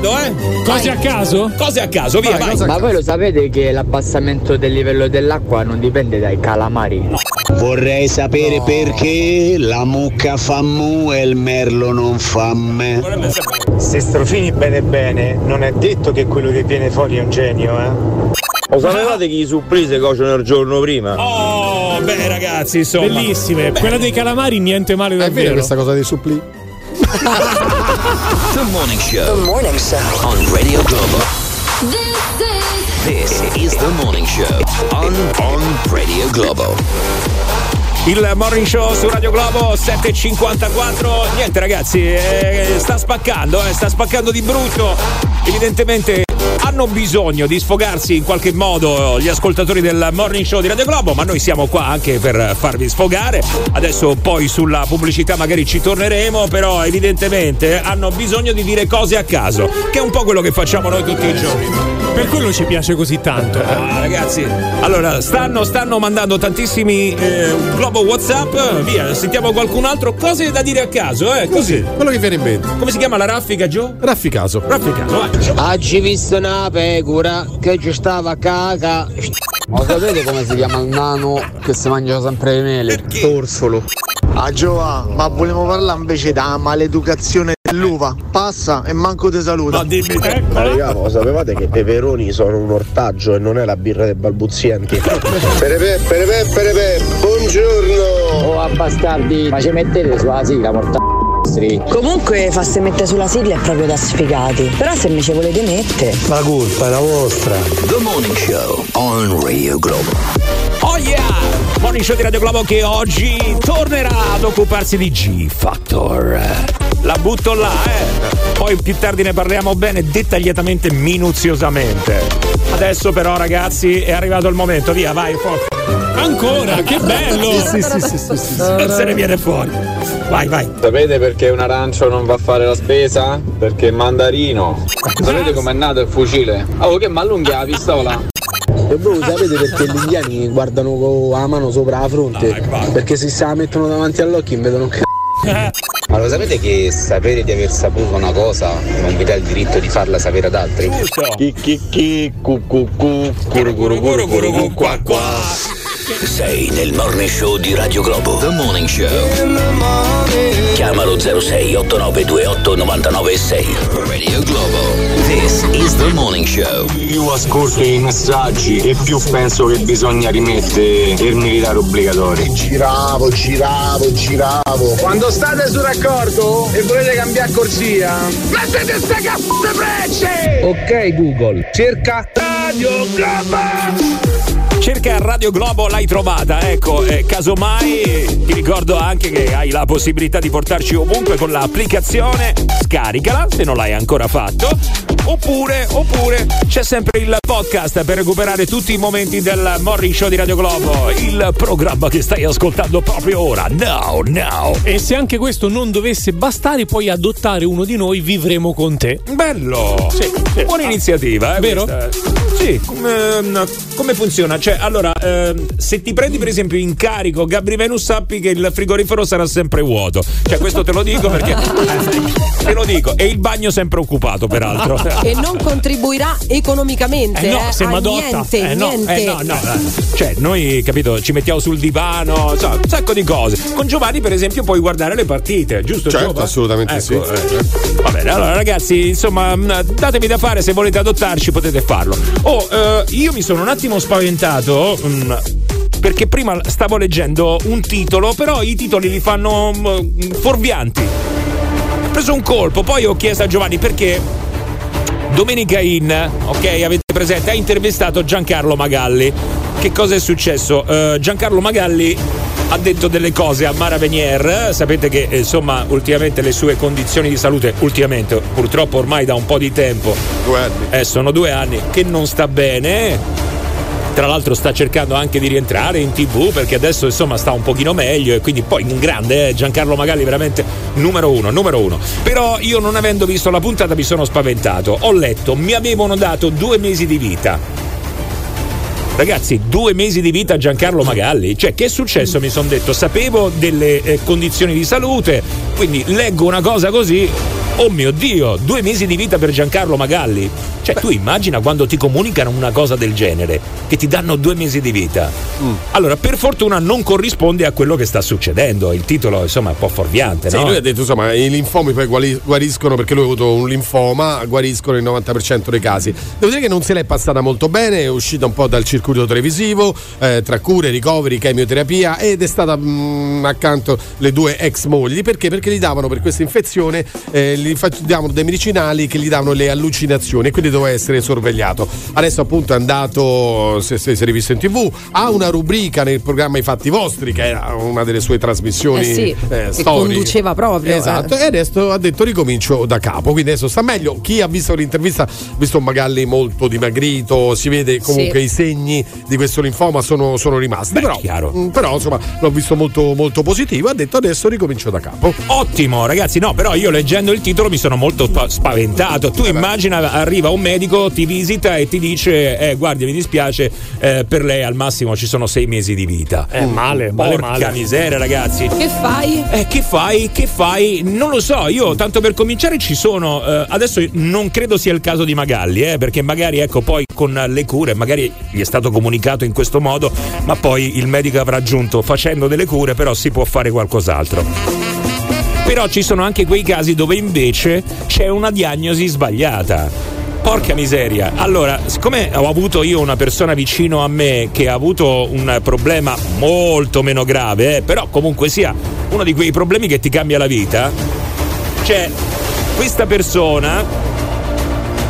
Vado, eh? Cose a caso? Cose a caso, via, Vai, vai. Ma voi lo sapete che l'abbassamento del livello dell'acqua non dipende dai calamari? Vorrei sapere perché la mucca fa mu e il merlo non fa me. Se strofini bene bene, non è detto che quello che viene fuori è un genio, eh? Lo sapevate che i surprise cuociono il giorno prima? Oh, beh ragazzi, insomma. Bellissime. Quella dei calamari niente male È vero davvero. questa cosa dei suppli? <laughs> The Morning Show. The Morning Show. On Radio Globo. This is The Morning Show. On, on Radio Globo. Il morning show su Radio Globo 754. Niente ragazzi, eh, sta spaccando, eh, sta spaccando di brutto. Evidentemente hanno bisogno di sfogarsi in qualche modo gli ascoltatori del morning show di Radio Globo, ma noi siamo qua anche per farvi sfogare. Adesso poi sulla pubblicità magari ci torneremo, però evidentemente hanno bisogno di dire cose a caso, che è un po' quello che facciamo noi tutti i giorni. Per quello ci piace così tanto. Ah, ragazzi, allora stanno, stanno mandando tantissimi eh, globo WhatsApp. Via, sentiamo qualcun altro. Cose da dire a caso, eh? Così. Quello che viene in mente. Come si chiama la raffica, Gio? Rafficaso. Rafficaso, vai. Oggi visto una pecora che ci stava a caca. Ma sapete come si chiama il nano che si mangia sempre le mele? Torsolo. Ah Giova, ma volevo parlare invece della maleducazione dell'uva. Passa e manco ti saluta. No, dimmi. Raga, ma sapevate che i peperoni sono un ortaggio e non è la birra dei balbuzienti? <laughs> Perepè, perepè, perepè, buongiorno! Oh, a bastardi, ma ci mettete sulla sigla, morta. Comunque farsi mettere sulla sigla è proprio da sfigati. Però se mi ci volete mettere. La colpa è la vostra. The Morning Show. On Radio Globo. Oh yeah! Morning show di Radio Globo che oggi tornerà ad occuparsi di G Factor. La butto là, eh. Poi più tardi ne parliamo bene, dettagliatamente, minuziosamente. Adesso però ragazzi è arrivato il momento, via, vai, fuori. Ancora, che bello! Sì, sì, sì, sì, sì. Non se ne viene fuori. Vai, vai. Sapete perché un arancio non va a fare la spesa? Perché è mandarino. Sapete com'è nato il fucile? Oh, che mi allunghi la pistola? E voi sapete perché gli indiani guardano con la mano sopra la fronte? Perché se se la mettono davanti all'occhio vedono un c***o. <laughs> Ma lo sapete che sapere di aver saputo una cosa non vi dà il diritto di farla sapere ad altri? Chi chi chi cu cu cu curu curu curu curu cu qua qua. Sei nel morning show di Radio Globo. The Morning Show. Chiamalo 06 8928 996. Radio Globo. This is the morning show. Più ascolto i messaggi e più penso che bisogna rimettere il militare obbligatorio. Giravo, giravo, giravo. Quando state sul raccordo e volete cambiare corsia, mettete ste cazzate frecce! Ok Google, cerca Radio Globo! Cerca Radio Globo, l'hai trovata, ecco, eh, casomai ti ricordo anche che hai la possibilità di portarci ovunque con l'applicazione, scaricala se non l'hai ancora fatto, oppure, oppure c'è sempre il podcast per recuperare tutti i momenti del Morning Show di Radio Globo, il programma che stai ascoltando proprio ora, now, now. E se anche questo non dovesse bastare, puoi adottare uno di noi, vivremo con te. Bello! Sì, sì. Buona iniziativa, eh, Vero? questa. Sì, come, come funziona? Cioè, allora, ehm, se ti prendi per esempio in carico Gabri Venus, sappi che il frigorifero sarà sempre vuoto. Cioè, questo te lo dico perché. <laughs> te lo dico. E il bagno sempre occupato, peraltro. E non contribuirà economicamente Eh no, eh, se a m'adotta. niente, Eh no, niente. eh no, no, eh. Cioè, noi, capito, ci mettiamo sul divano, so, un sacco di cose. Con Giovanni, per esempio, puoi guardare le partite, giusto? Certo, Giova? assolutamente Ecco, sì. eh. Va bene, allora ragazzi, insomma, datemi da fare, se volete adottarci potete farlo. Oh, eh, io mi sono un attimo spaventato. Mh, perché prima stavo leggendo un titolo, però i titoli li fanno mh, fuorvianti. Ho preso un colpo, poi ho chiesto a Giovanni perché Domenica In, ok, avete presente, ha intervistato Giancarlo Magalli. Che cosa è successo? Eh, Giancarlo Magalli ha detto delle cose a Mara Venier. Sapete che eh, insomma ultimamente le sue condizioni di salute, ultimamente, purtroppo ormai da un po' di tempo, Due anni. eh, sono due anni, che non sta bene. Tra l'altro sta cercando anche di rientrare in tv perché adesso insomma sta un pochino meglio e quindi poi un grande eh, Giancarlo Magalli veramente numero uno, numero uno. Però io non avendo visto la puntata mi sono spaventato. Ho letto, mi avevano dato due mesi di vita. Ragazzi, due mesi di vita a Giancarlo Magalli. Cioè, che è successo? Mi sono detto, sapevo delle eh, condizioni di salute, quindi leggo una cosa così. Oh mio Dio, due mesi di vita per Giancarlo Magalli. Cioè, tu immagina quando ti comunicano una cosa del genere, che ti danno due mesi di vita. Mm. Allora, per fortuna non corrisponde a quello che sta succedendo. Il titolo, insomma, è un po' fuorviante, Sì, no? lui ha detto insomma i linfomi poi guariscono perché lui ha avuto un linfoma, guariscono il 90% dei casi. Devo dire che non se l'è passata molto bene, è uscita un po' dal circuito televisivo, eh, tra cure, ricoveri, chemioterapia ed è stata mm, accanto le due ex mogli perché? Perché gli davano per questa infezione, eh, gli davano dei medicinali che gli davano le allucinazioni e quindi doveva essere sorvegliato. Adesso appunto è andato, se, se si è rivisto in tv, ha una rubrica nel programma I fatti vostri che era una delle sue trasmissioni Eh sì, eh, che conduceva proprio. Esatto, eh. e adesso ha detto ricomincio da capo, quindi adesso sta meglio. Chi ha visto l'intervista ha visto un Magalli molto dimagrito, si vede comunque Sì. i segni di questo linfoma sono, sono rimasti. Beh, però, chiaro. mm, però, insomma l'ho visto molto, molto positivo, ha detto adesso ricomincio da capo. Ottimo, ragazzi. No, però io leggendo il titolo mi sono molto spa- spaventato. Tu immagina, arriva un medico, ti visita e ti dice: Eh, guardi, mi dispiace, eh, per lei al massimo ci sono sei mesi di vita. Eh, male, male, Porca male. miseria, ragazzi. Che fai? Eh, che fai? Che fai? Non lo so, io tanto per cominciare ci sono. eh, adesso non credo sia il caso di Magalli, eh, perché magari ecco poi con le cure, magari gli è stato comunicato in questo modo, ma poi il medico avrà aggiunto facendo delle cure, però si può fare qualcos'altro. Però ci sono anche quei casi dove invece c'è una diagnosi sbagliata. Porca miseria. Allora, siccome ho avuto io una persona vicino a me che ha avuto un problema molto meno grave, eh, però comunque sia uno di quei problemi che ti cambia la vita, c'è questa persona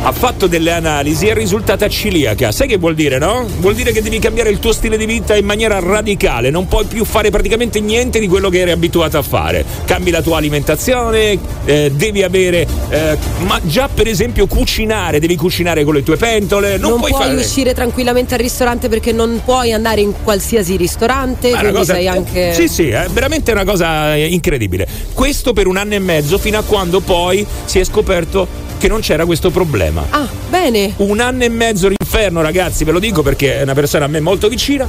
ha fatto delle analisi e è risultata ciliaca. Sai che vuol dire, no? Vuol dire che devi cambiare il tuo stile di vita in maniera radicale, non puoi più fare praticamente niente di quello che eri abituato a fare. Cambi la tua alimentazione, eh, devi avere, eh, ma già per esempio cucinare, devi cucinare con le tue pentole, non, Non, puoi, puoi, fare... uscire tranquillamente al ristorante perché non puoi andare in qualsiasi ristorante, Ma quindi cosa- sei anche. Sì, sì, è veramente una cosa eh, incredibile. Questo per un anno e mezzo, fino a quando poi si è scoperto che non c'era questo problema. Ah, bene. Un anno e mezzo l'inferno, ragazzi, ve lo dico perché è una persona a me molto vicina.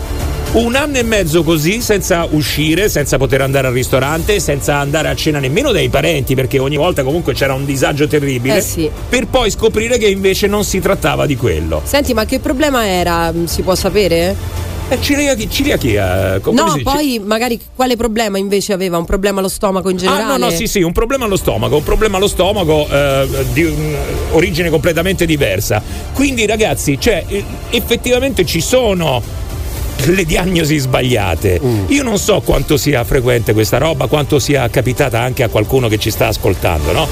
Un anno e mezzo così, senza uscire, senza poter andare al ristorante, senza andare a cena nemmeno dai parenti, perché ogni volta comunque c'era un disagio terribile. Eh sì. Per poi scoprire che invece non si trattava di quello. Senti, ma che problema era? Mm, Si può sapere? Eh, ciliachi, ciliachia. come no, si dice? poi magari quale problema invece aveva? Un problema allo stomaco in generale? Ah, no, no, sì, sì, un problema allo stomaco, un problema allo stomaco eh, di un- origine completamente diversa. Quindi, ragazzi, cioè, eh, effettivamente ci sono le diagnosi sbagliate. Io non so quanto sia frequente questa roba, quanto sia capitata anche a qualcuno che ci sta ascoltando, no?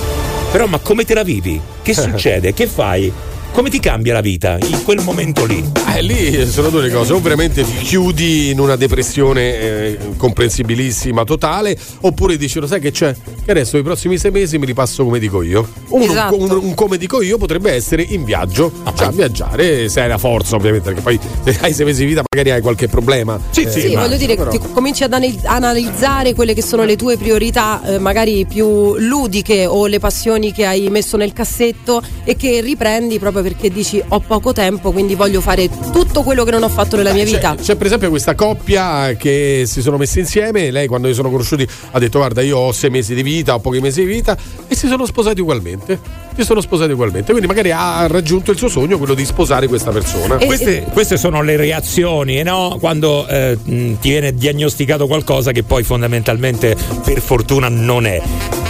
Però, ma come te la vivi? Che <laughs> succede? Che fai? Come ti cambia la vita in quel momento lì? Eh, lì sono due le cose, o veramente ti chiudi in una depressione eh, comprensibilissima, totale, oppure dici, lo sai che c'è? Che adesso i prossimi sei mesi mi ripasso come dico io. Un, Esatto. un- un come dico io potrebbe essere in viaggio, cioè viaggiare, se hai la forza ovviamente, perché poi <laughs> se hai sei mesi di vita magari hai qualche problema. Sì, Eh, Sì, voglio dire, però- ti cominci ad anal- analizzare quelle che sono le tue priorità, eh, magari più ludiche o le passioni che hai messo nel cassetto e che riprendi proprio perché dici ho poco tempo, quindi voglio fare tutto quello che non ho fatto nella mia C'è- vita. C'è per esempio questa coppia che si sono messi insieme. Lei, quando si sono conosciuti, ha detto: Guarda, io ho sei mesi di vita, ho pochi mesi di vita, e si sono sposati ugualmente. Si sono sposati ugualmente. Quindi magari ha raggiunto il suo sogno, quello di sposare questa persona. Queste, queste sono le reazioni, no? Quando eh, ti viene diagnosticato qualcosa che poi fondamentalmente per fortuna non è.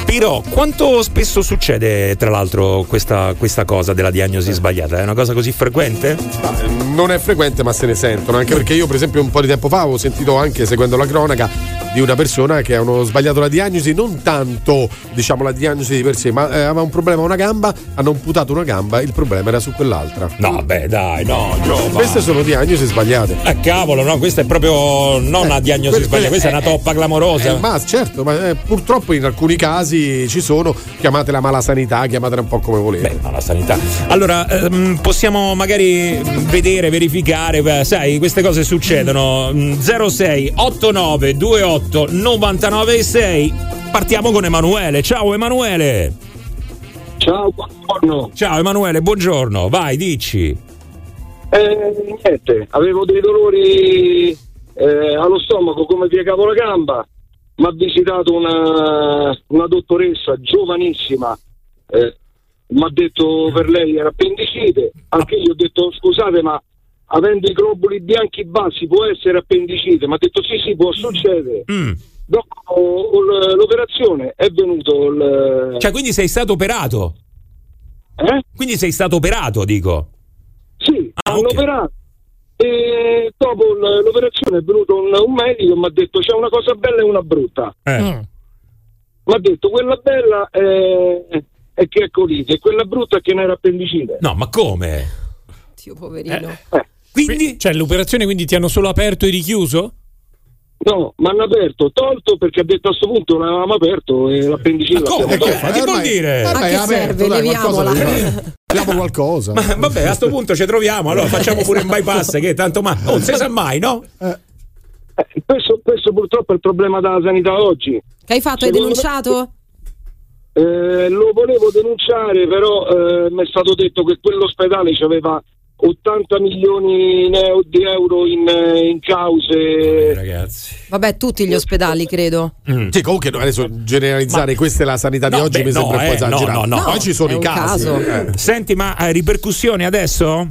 Però quanto spesso succede tra l'altro questa, questa cosa della diagnosi sbagliata? È una cosa così frequente? Non è frequente, ma se ne sentono. Anche perché io, per esempio, un po' di tempo fa avevo sentito anche seguendo la cronaca di una persona che hanno sbagliato la diagnosi, non tanto diciamo la diagnosi di per sé, ma eh, aveva un problema a una gamba, hanno amputato una gamba, il problema era su quell'altra. No, beh, dai, no, Giova. Queste sono diagnosi sbagliate. Eh, cavolo, no, questa è proprio non una diagnosi sbagliata, questa è una toppa clamorosa. Eh, ma certo, ma eh, purtroppo in alcuni casi ci sono, chiamatela mala sanità, chiamatela un po' come volete. Beh, mala sanità. Allora, ehm, possiamo magari vedere, verificare, beh, sai, queste cose succedono. Mm, 06 89 28 99 6. Partiamo con Emanuele. Ciao Emanuele. Ciao, buongiorno. Ciao Emanuele, buongiorno. Vai, dici. Eh, niente, avevo dei dolori eh, allo stomaco come piegavo la gamba. Mi ha visitato una, una dottoressa giovanissima. eh, mi ha detto per lei era appendicite. Anche io ho detto scusate, ma avendo i globuli bianchi bassi può essere appendicite? Mi ha detto sì, sì, può succedere. Mm. Dopo l'operazione è venuto il. Cioè, quindi sei stato operato? Eh? Quindi sei stato operato, dico. Sì, Ah, hanno ok. operato. E dopo l'operazione è venuto un, un medico e mi ha detto c'è una cosa bella e una brutta. Eh. Mi ha detto quella bella è, è che è colite e quella brutta è che non era appendicite. No, ma come? Dio poverino. Quindi? Cioè, l'operazione quindi ti hanno solo aperto e richiuso? No, mi hanno aperto, tolto perché ha detto a questo punto non avevamo aperto e l'appendicite. Ma come? l'abbiamo Che- tolta. che vuol dire? A che serve? Leviamola. Abbiamo qualcosa. Ma vabbè, a sto punto ci troviamo, allora facciamo pure un bypass che tanto ma non si sa mai, no? Eh, questo, questo purtroppo è il problema della sanità oggi. Che hai fatto? Hai Secondo me- denunciato? Eh, lo volevo denunciare, però eh, mi è stato detto che quell'ospedale aveva 80 milioni di euro in, eh, in cause. Ragazzi. Vabbè, tutti gli ospedali, credo. Sì, comunque no, adesso generalizzare questa è la sanità di No, oggi beh, mi no, sembra un po' eh, no, esagerato. no, no. Poi ci sono i casi. eh. Senti, ma eh, ripercussioni adesso?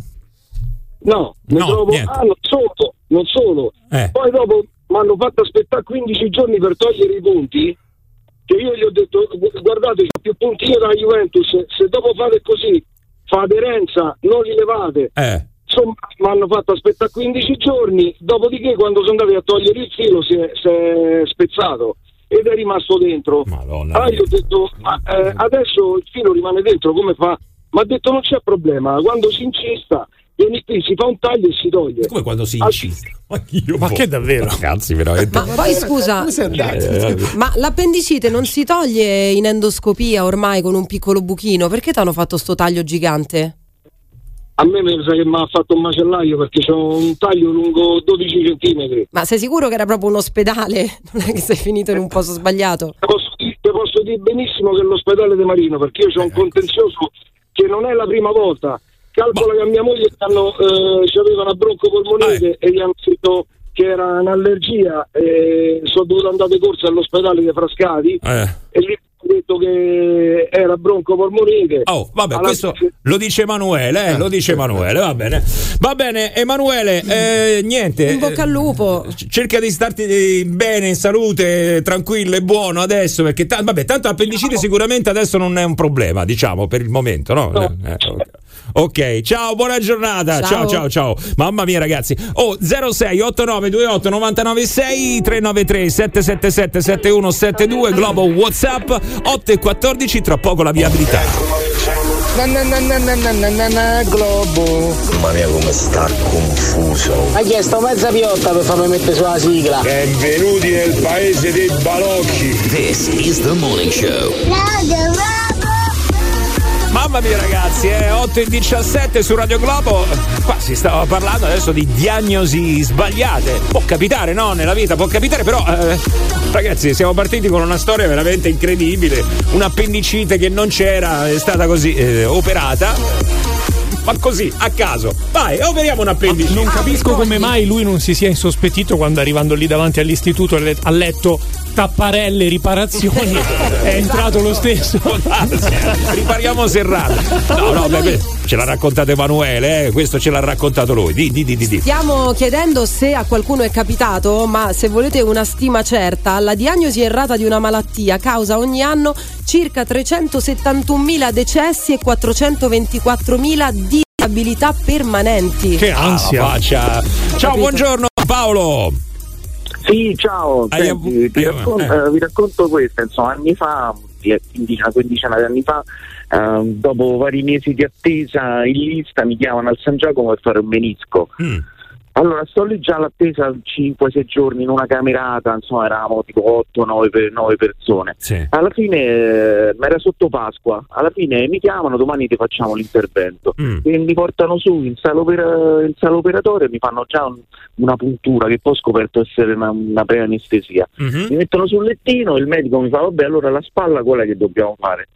No, No, trovo- ah, non solo, non solo. Eh. Poi dopo mi hanno fatto aspettare 15 giorni per togliere i punti. Che io gli ho detto, gu- guardate, più punti io dalla Juventus, se dopo fate così, fa aderenza, non li levate. Eh. Insomma, mi hanno fatto aspettare 15 giorni, dopodiché quando sono andati a togliere il filo si è, si è spezzato ed è rimasto dentro. Madonna Allora io ho detto, ma eh, adesso il filo rimane dentro, come fa? Mi ha detto non c'è problema, quando si incista, vieni qui, si fa un taglio e si toglie. Come quando si Al- incista? Ma, Ma boh. che davvero? Ragazzi, veramente. Ma poi scusa, Eh, eh, ma l'appendicite non si toglie in endoscopia ormai con un piccolo buchino? Perché ti hanno fatto sto taglio gigante? A me mi sa che mi ha fatto un macellaio perché ho un taglio lungo 12 centimetri. Ma sei sicuro che era proprio un ospedale? <laughs> Non è che sei finito in un posto sbagliato? Te posso, posso dire benissimo che è l'ospedale di Marino perché io ho un contenzioso che non è la prima volta. Calcola che a mia moglie hanno, eh, c'aveva una broncopolmonite e gli hanno detto che era un'allergia e sono dovuto andare di corsa all'ospedale di Frascati Eh. e lì hanno detto che era broncopolmonite. Oh, vabbè, Alla questo fine- lo dice Emanuele, eh, lo dice Emanuele, va bene. Va bene, Emanuele, eh, niente. In bocca al lupo. eh, cerca di starti eh, bene, in salute, tranquillo e buono adesso, perché ta- vabbè, tanto l'appendicite sicuramente adesso non è un problema, diciamo, per il momento, no? Eh, ok. Ok, ciao, buona giornata. Ciao, ciao, ciao. ciao. Mamma mia, ragazzi. Oh, 06 89 28 996 393 777 7172 Globo WhatsApp 8 e 14 tra poco la viabilità. Na, na, na, na, na, na, na, na, globo. Mamma mia come sta confuso. Ha chiesto mezza piotta per farmi mettere sulla sigla. Benvenuti nel paese dei balocchi. This is the morning show. No, the Mamma mia ragazzi, è 8 e 17 su Radio Globo. Qua si stava parlando adesso di diagnosi sbagliate. Può capitare, no? Nella vita può capitare, però eh, ragazzi, siamo partiti con una storia veramente incredibile. Un'appendicite che non c'era, è stata così eh, operata. Ma così, a caso. Vai, operiamo un'appendicite. Non capisco come mai lui non si sia insospettito quando arrivando lì davanti all'istituto ha letto tapparelle, riparazioni. <laughs> è entrato lo stesso. Ripariamo Serrata. No, no, beh, beh, ce l'ha raccontato Emanuele, eh, questo ce l'ha raccontato lui. Di, di, di, di, di. Stiamo chiedendo se a qualcuno è capitato, ma se volete una stima certa, la diagnosi errata di una malattia causa ogni anno circa 371.000 decessi e 424.000 disabilità permanenti. Ah, faccia. Ciao, Capito. buongiorno Paolo. Sì, ciao, senti, avu- ti, eh, raccon- eh. eh, vi racconto questo, insomma, anni fa, die- quindicina, quindicina di anni fa, eh, dopo vari mesi di attesa in lista mi chiamano al San Giacomo per fare un menisco. Mm. Allora, sto lì già all'attesa 5-6 giorni in una camerata, insomma, eravamo tipo 8-9 persone. Alla fine, eh, ma era sotto Pasqua, alla fine mi chiamano, domani ti facciamo l'intervento. Mm. E mi portano su in sala, opera- in sala operatoria e mi fanno già un- una puntura che poi ho scoperto essere una, una preanestesia. Mhm. Mi mettono sul lettino e il medico mi fa, vabbè, allora la spalla quella che dobbiamo fare.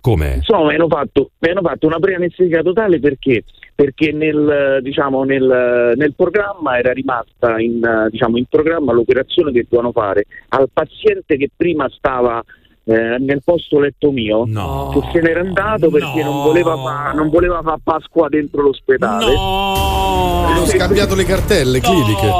Come? Insomma, mi hanno fatto, mi hanno fatto una preanestesia totale perché? Perché nel, diciamo, nel, nel programma era rimasta in, diciamo, in programma l'operazione che dovevano fare. Al paziente che prima stava eh, nel posto letto mio, che se n'era andato perché non voleva fa- non voleva fare Pasqua dentro l'ospedale. Hanno scambiato le cartelle cliniche.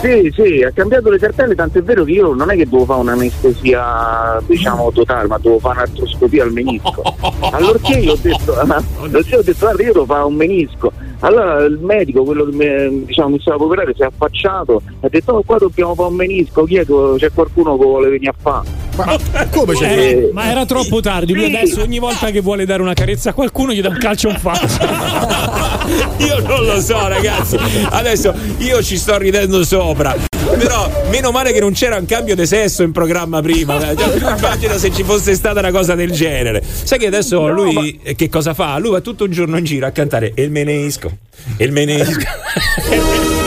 Sì, sì, ha cambiato le cartelle, tant'è vero che io non è che dovevo fare un'anestesia, diciamo, totale, ma dovevo fare un'artroscopia al menisco. <laughs> Allorché io ho detto, <laughs> allorché ho detto guarda, io devo fare un menisco. Allora il medico, quello che mi, diciamo, mi stava a operare, si è affacciato e ha detto oh, qua dobbiamo fare un menisco, chiedo, c'è qualcuno che vuole venire a fare. Ma come c'è? Eh, ma era troppo tardi. Lui adesso ogni volta che vuole dare una carezza a qualcuno gli dà un calcio in faccia. <laughs> Io non lo so, ragazzi. Adesso io ci sto ridendo sopra. Però meno male che non c'era un cambio di sesso in programma prima. <laughs> Tu immagina se ci fosse stata una cosa del genere. Sai che adesso No, lui eh, che cosa fa? Lui va tutto un giorno in giro a cantare il menisco. Il menisco. <laughs>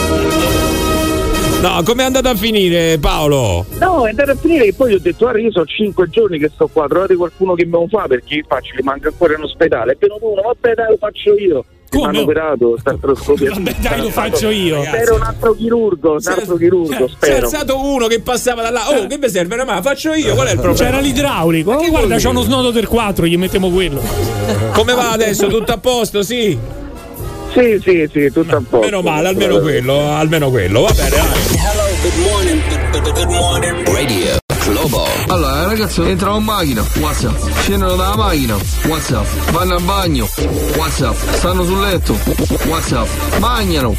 No, com'è andato a finire Paolo? No, è andato a finire che poi gli ho detto guarda io sono cinque giorni che sto qua, trovate qualcuno che me lo fa perché io faccio, li manca ancora in ospedale. È venuto uno, vabbè dai lo faccio io. Mi Come? hanno operato, sta artroscopia. Vabbè, dai, lo faccio io. Spero un altro chirurgo, un altro chirurgo, Si è spero. alzato uno che passava da là. Oh, che mi serve una mano? Faccio io. Qual è il problema? C'era l'idraulico. Oh, guarda, c'è uno snodo del 4, gli mettiamo quello. Come va adesso? Tutto a posto? Sì. Sì, sì, sì, tutto a posto. Meno male, almeno quello, almeno quello. Va bene, dai. Radio Globo. Allora, ragazzi, entrano in macchina, WhatsApp. Scendono dalla macchina, WhatsApp. Vanno al bagno, WhatsApp. Stanno sul letto, WhatsApp. Mangiano,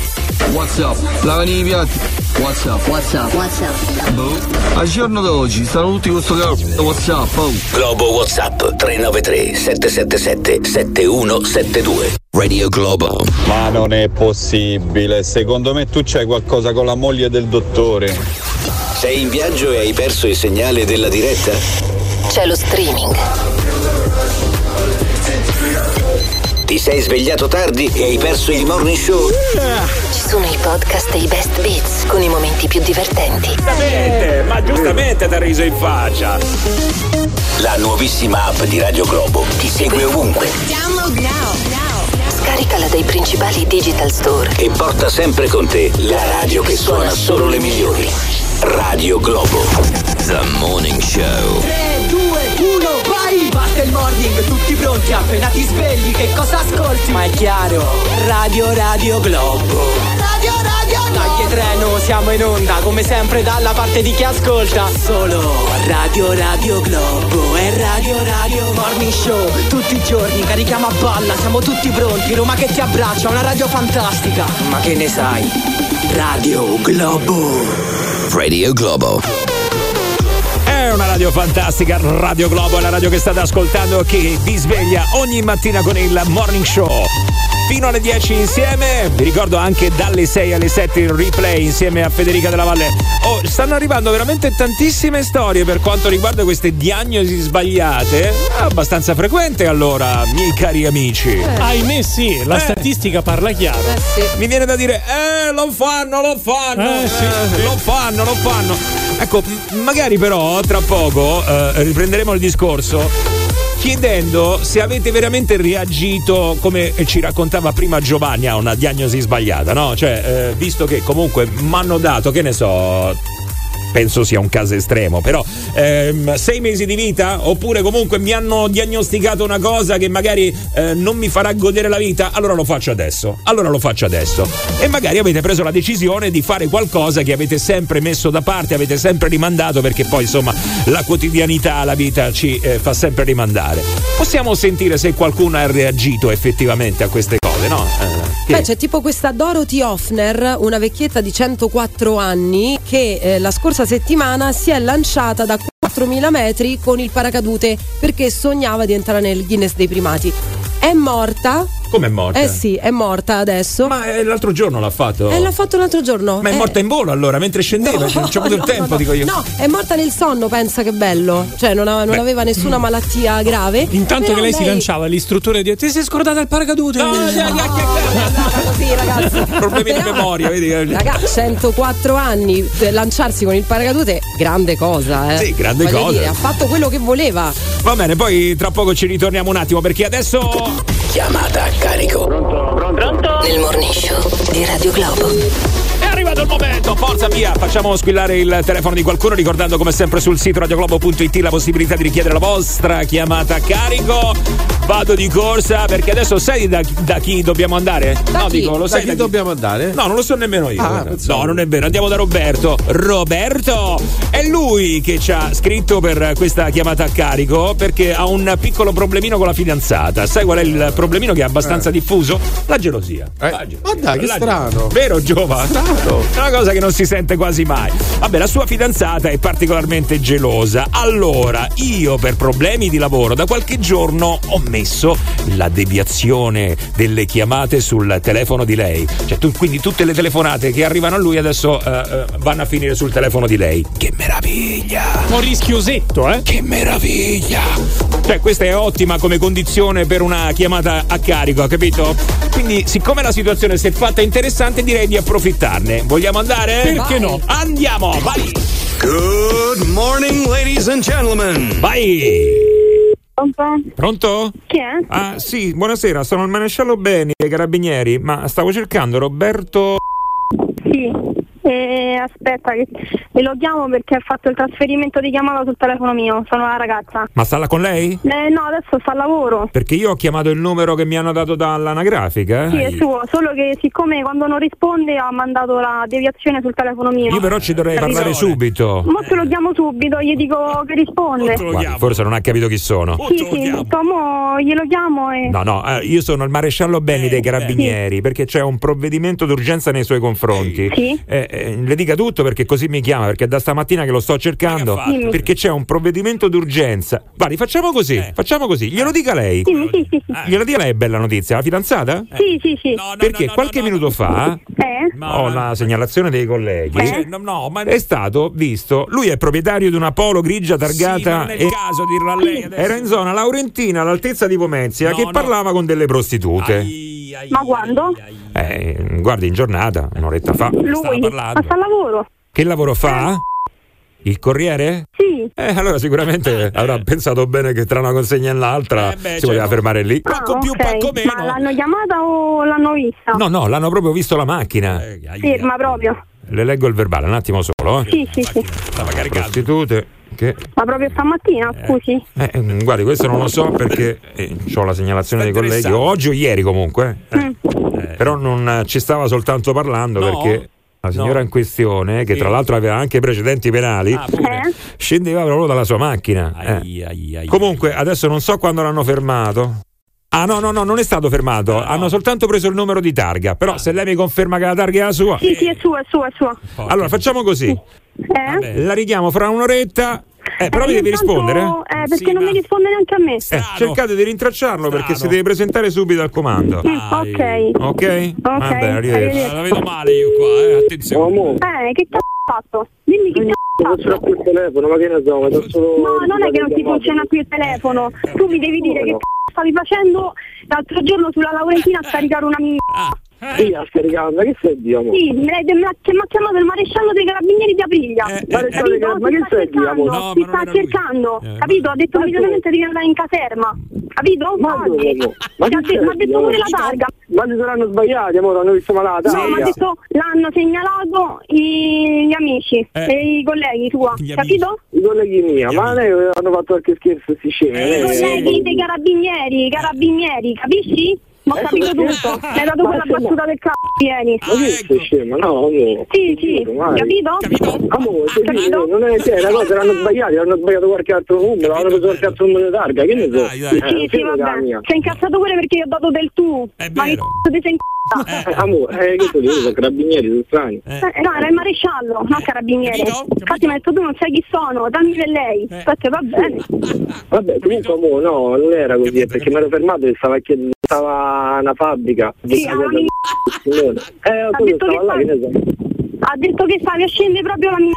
What's up? Lavani i piatti. What's up? What's up? What's up? Boh. Al giorno d'oggi stanno tutti con sto cazzo. What's up? Oh. Globo WhatsApp 393 777 7172. Radio Globo. Ma non è possibile, secondo me tu c'hai qualcosa con la moglie del dottore. Sei in viaggio e hai perso il segnale della diretta? C'è lo streaming. Ti sei svegliato tardi e hai perso il morning show? Ci sono i podcast e i best bits con i momenti più divertenti. Giustamente, ma giustamente ti ha riso in faccia. La nuovissima app di Radio Globo ti segue ovunque Download now. Scaricala dai principali digital store. e porta sempre con te la radio che suona solo le migliori. Radio Globo. The Morning Show. 3, 2, 1, Basta il morning, tutti pronti, appena ti svegli, che cosa ascolti? Ma è chiaro, Radio Radio Globo. Radio Radio Globo! Dai treno, siamo in onda, come sempre dalla parte di chi ascolta. Solo Radio Radio Globo e Radio Radio Morning Show. Tutti i giorni carichiamo a balla, siamo tutti pronti, Roma che ti abbraccia, una radio fantastica. Ma che ne sai? Radio Globo. Radio Globo. È una radio fantastica, Radio Globo è la radio che state ascoltando che vi sveglia ogni mattina con il morning show. Fino alle 10 insieme, vi ricordo anche dalle 6 alle 7 il replay insieme a Federica della Valle. Oh, stanno arrivando veramente tantissime storie per quanto riguarda queste diagnosi sbagliate. Abbastanza frequente allora, miei cari amici. Ahimè sì, la Eh. statistica parla chiaro. Mi viene da dire, eh, lo fanno, lo fanno, Eh, sì, eh, sì. lo fanno, lo fanno. Ecco, magari però tra poco eh, riprenderemo il discorso chiedendo se avete veramente reagito come ci raccontava prima Giovanni a una diagnosi sbagliata, no? Cioè, eh, visto che comunque mi hanno dato, che ne so, penso sia un caso estremo, però ehm, sei mesi di vita oppure comunque mi hanno diagnosticato una cosa che magari eh, non mi farà godere la vita, allora lo faccio adesso, allora lo faccio adesso. E magari avete preso la decisione di fare qualcosa che avete sempre messo da parte, avete sempre rimandato perché poi insomma la quotidianità, la vita ci eh, fa sempre rimandare. Possiamo sentire se qualcuno ha reagito effettivamente a queste cose, no? Eh, Beh, c'è tipo questa Dorothy Hoffner, una vecchietta di 104 anni, che eh, la scorsa settimana si è lanciata da 4.000 metri con il paracadute perché sognava di entrare nel Guinness dei primati. È morta. Come è morta? Eh sì, è morta adesso. Ma eh, l'altro giorno l'ha fatto. E l'ha fatto l'altro giorno. Ma è Eh, morta in volo allora, mentre scendeva, non c'è avuto il no, tempo, no, dico io. No, è morta nel sonno, pensa che bello. Cioè, non, ha- non aveva nessuna malattia grave. Intanto che lei, si lei- lanciava, l'istruttore di ti sei scordata il paracadute. Così, ragazzi. Problemi di memoria, vedi? Raga, 104 anni, eh, lanciarsi con il paracadute, grande cosa, eh. Sì, grande Voglio cosa. dire, ha fatto quello che voleva. Va bene, poi tra poco ci ritorniamo un attimo perché adesso. Chiamata a carico. Nel morning show di Radio Globo. È arrivato il momento, forza via! Facciamo squillare il telefono di qualcuno, ricordando come sempre sul sito radioglobo.it la possibilità di richiedere la vostra chiamata a carico. Vado di corsa perché adesso sai da, da chi dobbiamo andare? no, chi? dico, lo Da sai chi da chi dobbiamo andare? No, non lo so nemmeno io. Ah, no, non è vero, andiamo da Roberto. Roberto! È lui che ci ha scritto per questa chiamata a carico perché ha un piccolo problemino con la fidanzata. Sai qual è il problemino che è abbastanza Eh. diffuso? La gelosia. La gelosia. Ma dai, che La strano. gelosia. Vero, Giova? Strano. È una cosa che non si sente quasi mai. Vabbè, la sua fidanzata è particolarmente gelosa. Allora, io per problemi di lavoro da qualche giorno ho messo la deviazione delle chiamate sul telefono di lei. Cioè, tu- quindi tutte le telefonate che arrivano a lui adesso eh, eh, vanno a finire sul telefono di lei. Che meraviglia! Un rischiosetto, eh? Che meraviglia! Cioè, questa è ottima come condizione per una chiamata a carico, capito? Quindi, siccome la situazione si è fatta interessante, direi di approfittarne. Vogliamo andare? Perché no? Andiamo, vai! Good morning, ladies and gentlemen. Vai! Pronto? Pronto? Chi è? Ah, sì, buonasera, sono il maresciallo Beni dei Carabinieri, ma stavo cercando Roberto. Sì. E aspetta, che lo chiamo perché ha fatto il trasferimento di chiamata sul telefono mio. Sono la ragazza. Ma sta là con lei? Eh, no, adesso sta al lavoro. Perché io ho chiamato il numero che mi hanno dato dall'anagrafica. Sì, è suo, solo che siccome quando non risponde ha mandato la deviazione sul telefono mio. Io però ci dovrei Capito? parlare subito. Mo te lo chiamo subito, gli dico che risponde. Guardi, forse non ha capito chi sono. Sì, sì, mo glielo chiamo e. No, no, eh, io sono il maresciallo Benni dei Carabinieri perché c'è un provvedimento d'urgenza nei suoi confronti. Sì. Eh, eh, le dica tutto perché così mi chiama, perché è da stamattina che lo sto cercando. Perché c'è un provvedimento d'urgenza. Guardi, facciamo così, facciamo così, glielo dica lei. Dimmi, sì, sì, sì. Glielo dica lei, bella notizia, la fidanzata? Sì, sì, sì. Perché qualche minuto fa Eh? ho la segnalazione dei colleghi. Eh? No, no, ma è stato visto. Lui è proprietario di una polo grigia targata. non è il e caso dirlo a lei adesso. Era in zona Laurentina all'altezza di Pomezia No, che no. parlava con delle prostitute. Ma quando? Eh, guardi, in giornata, un'oretta fa. Lui? Ma sta al lavoro? Che lavoro fa? Il corriere? Sì. Eh, allora sicuramente <laughs> avrà pensato bene che tra una consegna e l'altra si voleva fermare lì. Ah, ok. Ma l'hanno chiamata o l'hanno vista? No, no, l'hanno proprio visto la macchina. Ferma proprio. Le leggo il verbale un attimo solo. Eh. Sì, sì, sì. Prostitute che Ma proprio stamattina, scusi? Eh, mm, guardi, questo non lo so perché ho la segnalazione dei colleghi, oggi o ieri comunque. eh. Mm. Eh, Però non eh, ci stava soltanto parlando No? perché la signora in questione, che tra l'altro aveva anche precedenti penali, Eh? scendeva proprio dalla sua macchina. eh. Comunque, adesso non so quando l'hanno fermato. Ah no, no, no, non è stato fermato, hanno soltanto preso il numero di targa, però se lei mi conferma che la targa è la sua... Sì, sì, è sua, è sua, è sua. Allora facciamo così, Eh? la richiamo fra un'oretta, eh, però Eh, mi devi intanto- rispondere. Eh, perché non mi risponde neanche a me. Eh, cercate di rintracciarlo perché si deve presentare subito al comando. Mm, ok. Ok? Va bene, arrivederci. arrivederci. La vedo male io qua, eh, attenzione. Eh, che cazzo hai fatto? Dimmi che cazzo hai fatto. il telefono, ma che ne so, ma solo. No, non è che non ti funziona più il telefono. Tu mi devi dire che cazzo stavi facendo l'altro giorno sulla Laurentina a scaricare una mia. Sì, a scaricare, ma che stai dicendo? Sì, me l'hai- l'ha mi ha chiamato il maresciallo dei carabinieri di Aprilia. maresciallo dei Capito? Ma che dicendo? cercando, No, ma sta cercando, Eh, capito? Ha detto ma- immediatamente devi andare in caserma, capito? Ma mo? Ma Ti che ha detto pure la targa. Ma si saranno sbagliati, amore, hanno visto malata. No, mi ha detto l'hanno segnalato i- gli amici Eh. e i colleghi tua, capito? I colleghi mia, ma lei hanno fatto qualche scherzo, si scemi. I colleghi dei carabinieri, i carabinieri, capisci? Ma ho Ecco capito tutto. Mi hai dato quella battuta del cazzo ieri. Ma che sei scema? No, amore. Sì, sì, Mai. capito? Amore, sì, sì, Capito? non è che la cosa l'hanno sbagliata, hanno sbagliato qualche altro numero, hanno preso qualche altro numero di targa, che ne so? Sì, sì, vabbè. Sei incazzato pure perché io ho dato del tu. Ma che cazzo ti sei incazzato? Eh, amore, eh, che tu dici, sono carabinieri, sono strani. Eh, no, era il maresciallo, non carabiniere. Infatti mi ha detto tu non sai chi sono, dammi per lei. Aspetta, va bene. Vabbè, comunque amore, no, non era così, è perché mi ero fermato e stava, chied- stava una fabbrica. Sì, alla mia- <laughs> Eh, Ha detto che stava là, che ne so. Ha detto che stavi a scendere proprio la mia.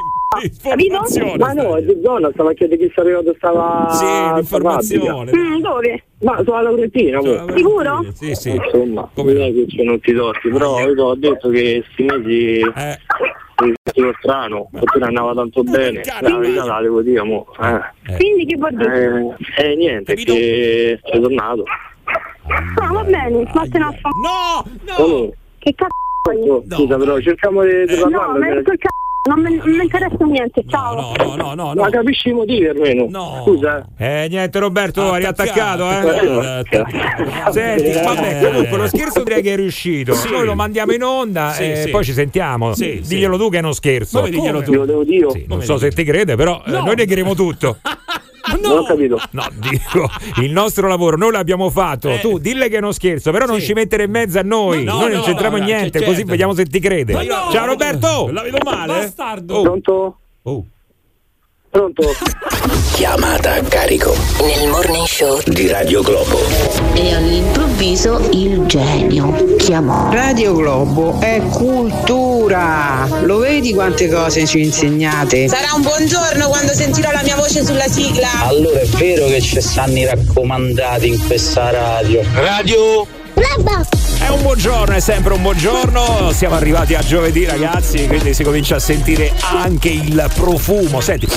Capito? Ma no, è di zona, stava a chiedere chi sapeva dove stava Sì, sta l'informazione. Mm, dove? Ma sulla Laurentina, amore. Sicuro? Sì, sì. Insomma, come non è che c'è non ti torti, però io ho detto che sti mesi Eh. mi sentivo strano, perché non andava tanto bene. La verità la devo dire, mo. Eh. Quindi che vuol dire? Eh, eh, niente, che sei tornato. Ah, va bene, vattene a fa. No! No! Che cazzo vuoi? Scusa, però cerchiamo di, di No, parlarne. ma quel cazzo, non mi non mi interessa niente, ciao. No, no, no, Ma capisci i motivi almeno? Scusa. Eh, niente Roberto, hai riattaccato, Eh, eh? Senti, vabbè, comunque lo scherzo direi che è riuscito. Noi lo mandiamo in onda Sì, e sì. poi ci sentiamo. Sì, sì. Diglielo tu che è uno scherzo. Come diglielo tu? Glielo devo dire. Sì, non so se ti crede, però eh, noi negheremo tutto. <laughs> Non ho capito. No, dico, il nostro lavoro noi l'abbiamo fatto. Tu dille che è uno scherzo, però non ci mettere in mezzo a noi. No, noi no, non c'entriamo no, niente, certo. così vediamo se ti crede. No! Ciao Roberto! La vedo male? Bastardo. Pronto? Oh. Pronto? Chiamata a carico Nel morning show di Radio Globo. E all'improvviso il genio chiamò. Radio Globo è cultura. Lo vedi quante cose ci insegnate? Sarà un buongiorno quando sentirò la mia voce sulla sigla. Allora è vero che ci stanno i raccomandati in questa radio. Radio È un buongiorno, è sempre un buongiorno. Siamo arrivati a giovedì, ragazzi, quindi si comincia a sentire anche il profumo. Senti.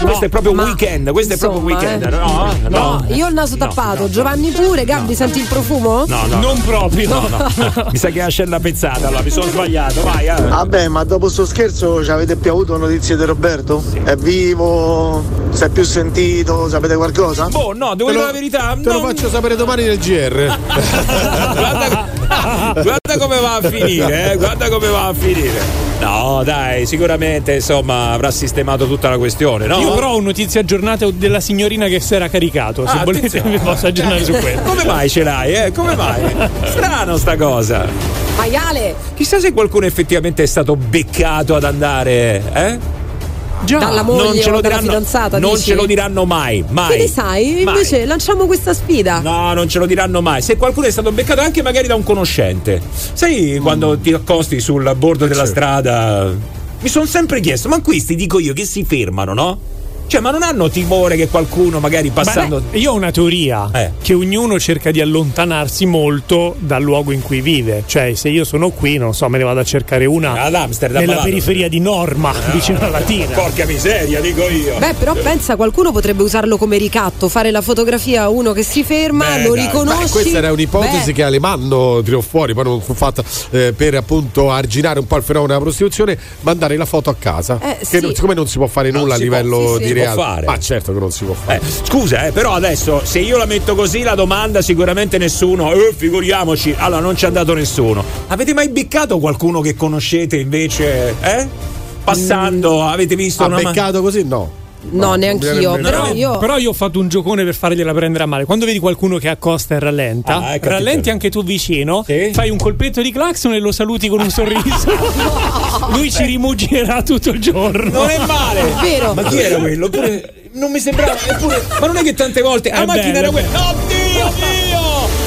questo è proprio weekend, questo è proprio insomma, weekend. eh. No, no, No, io ho il naso No, tappato, no, Giovanni pure, Gabri senti il profumo? No, no. Non proprio. No, no. <laughs> Mi sa che è ascella pezzata, allora mi sono sbagliato, vai. Eh. Vabbè, ma dopo sto scherzo ci avete più avuto notizie di Roberto? È vivo? Si è più sentito? Sapete qualcosa? Oh no, devo dire la verità. Te lo faccio sapere domani nel GR. <laughs> Guarda come va a finire, eh? guarda come va a finire. No, dai, sicuramente insomma avrà sistemato tutta la questione, no? Io però ho notizie aggiornate della signorina che si era caricato. Se Ah, volete vi posso aggiornare su quello. Come mai ce l'hai, eh? Come mai? Strano sta cosa. Maiale! Chissà se qualcuno effettivamente è stato beccato ad andare, eh? Già, dalla moglie non ce o lo dalla diranno, fidanzata, non dici? ce lo diranno mai, mai. Che ne sai? Mai. Invece lanciamo questa sfida. No, non ce lo diranno mai. Se qualcuno è stato beccato anche magari da un conoscente. Sai quando ti accosti sul bordo della strada? Mi sono sempre chiesto, ma questi dico io che si fermano, no? Cioè, ma non hanno timore che qualcuno magari passando. Beh, io ho una teoria Eh. che ognuno cerca di allontanarsi molto dal luogo in cui vive. Cioè, se io sono qui, non so, me ne vado a cercare una Ad Amsterdam, nella vado. periferia di Norma, vicino alla Latina. Porca miseria, dico io. Beh, però pensa, qualcuno potrebbe usarlo come ricatto, fare la fotografia a uno che si ferma, Beh, lo dai. riconosci. Beh, questa era un'ipotesi Beh, che Alemanno tirò fuori, poi non fu fatta eh, per appunto arginare un po' il fenomeno della prostituzione, mandare la foto a casa. Eh, che sì. non- siccome non si può fare nulla a livello può, sì, di può fare. Ma certo che non si può fare. Eh, scusa, eh, però adesso se io la metto così la domanda sicuramente nessuno, eh, figuriamoci, allora non ci è andato nessuno. Avete mai beccato qualcuno che conoscete invece, eh? Passando, avete visto Ha una ma- beccato così? No. No, neanch'io. viene- Però io. Però io ho fatto un giocone per fargliela prendere a male. Quando vedi qualcuno che accosta e rallenta, Ah, ecco, rallenti anche tu vicino, fai un colpetto di clacson e lo saluti con un sorriso. <laughs> Lui ci rimuginerà tutto il giorno. Non è male. È vero. Ma chi era quello? Pure- non mi sembrava, eppure, ma non è che tante volte È la macchina bello, era quella. Oddio mio!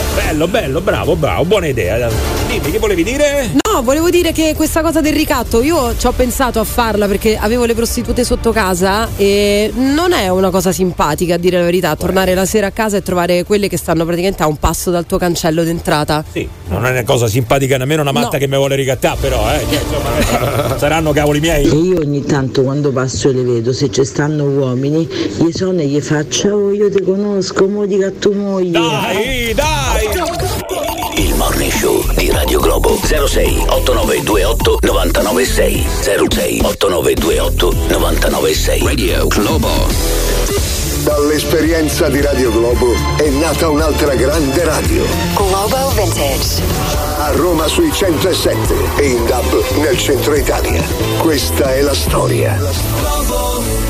<laughs> Bello, bello, bravo, bravo, buona idea. Dimmi, che volevi dire? No, volevo dire che questa cosa del ricatto io ci ho pensato a farla perché avevo le prostitute sotto casa e non è una cosa simpatica a dire la verità, tornare la sera a casa e trovare quelle che stanno praticamente a un passo dal tuo cancello d'entrata. Sì, non è una cosa simpatica nemmeno una matta No. che mi vuole ricattare, però, eh. Cioè, insomma, saranno cavoli miei. E io ogni tanto quando passo e le vedo, se ci stanno uomini, gli sono e gli faccio, oh io ti conosco, mo di gatto moglie. Dai, dai! Il Morning Show di Radio Globo 06 8928 996 06 8928 996 Radio Globo Dall'esperienza di Radio Globo è nata un'altra grande radio. Global Vintage. A Roma sui 107 e in DAB nel centro Italia. Questa è la storia.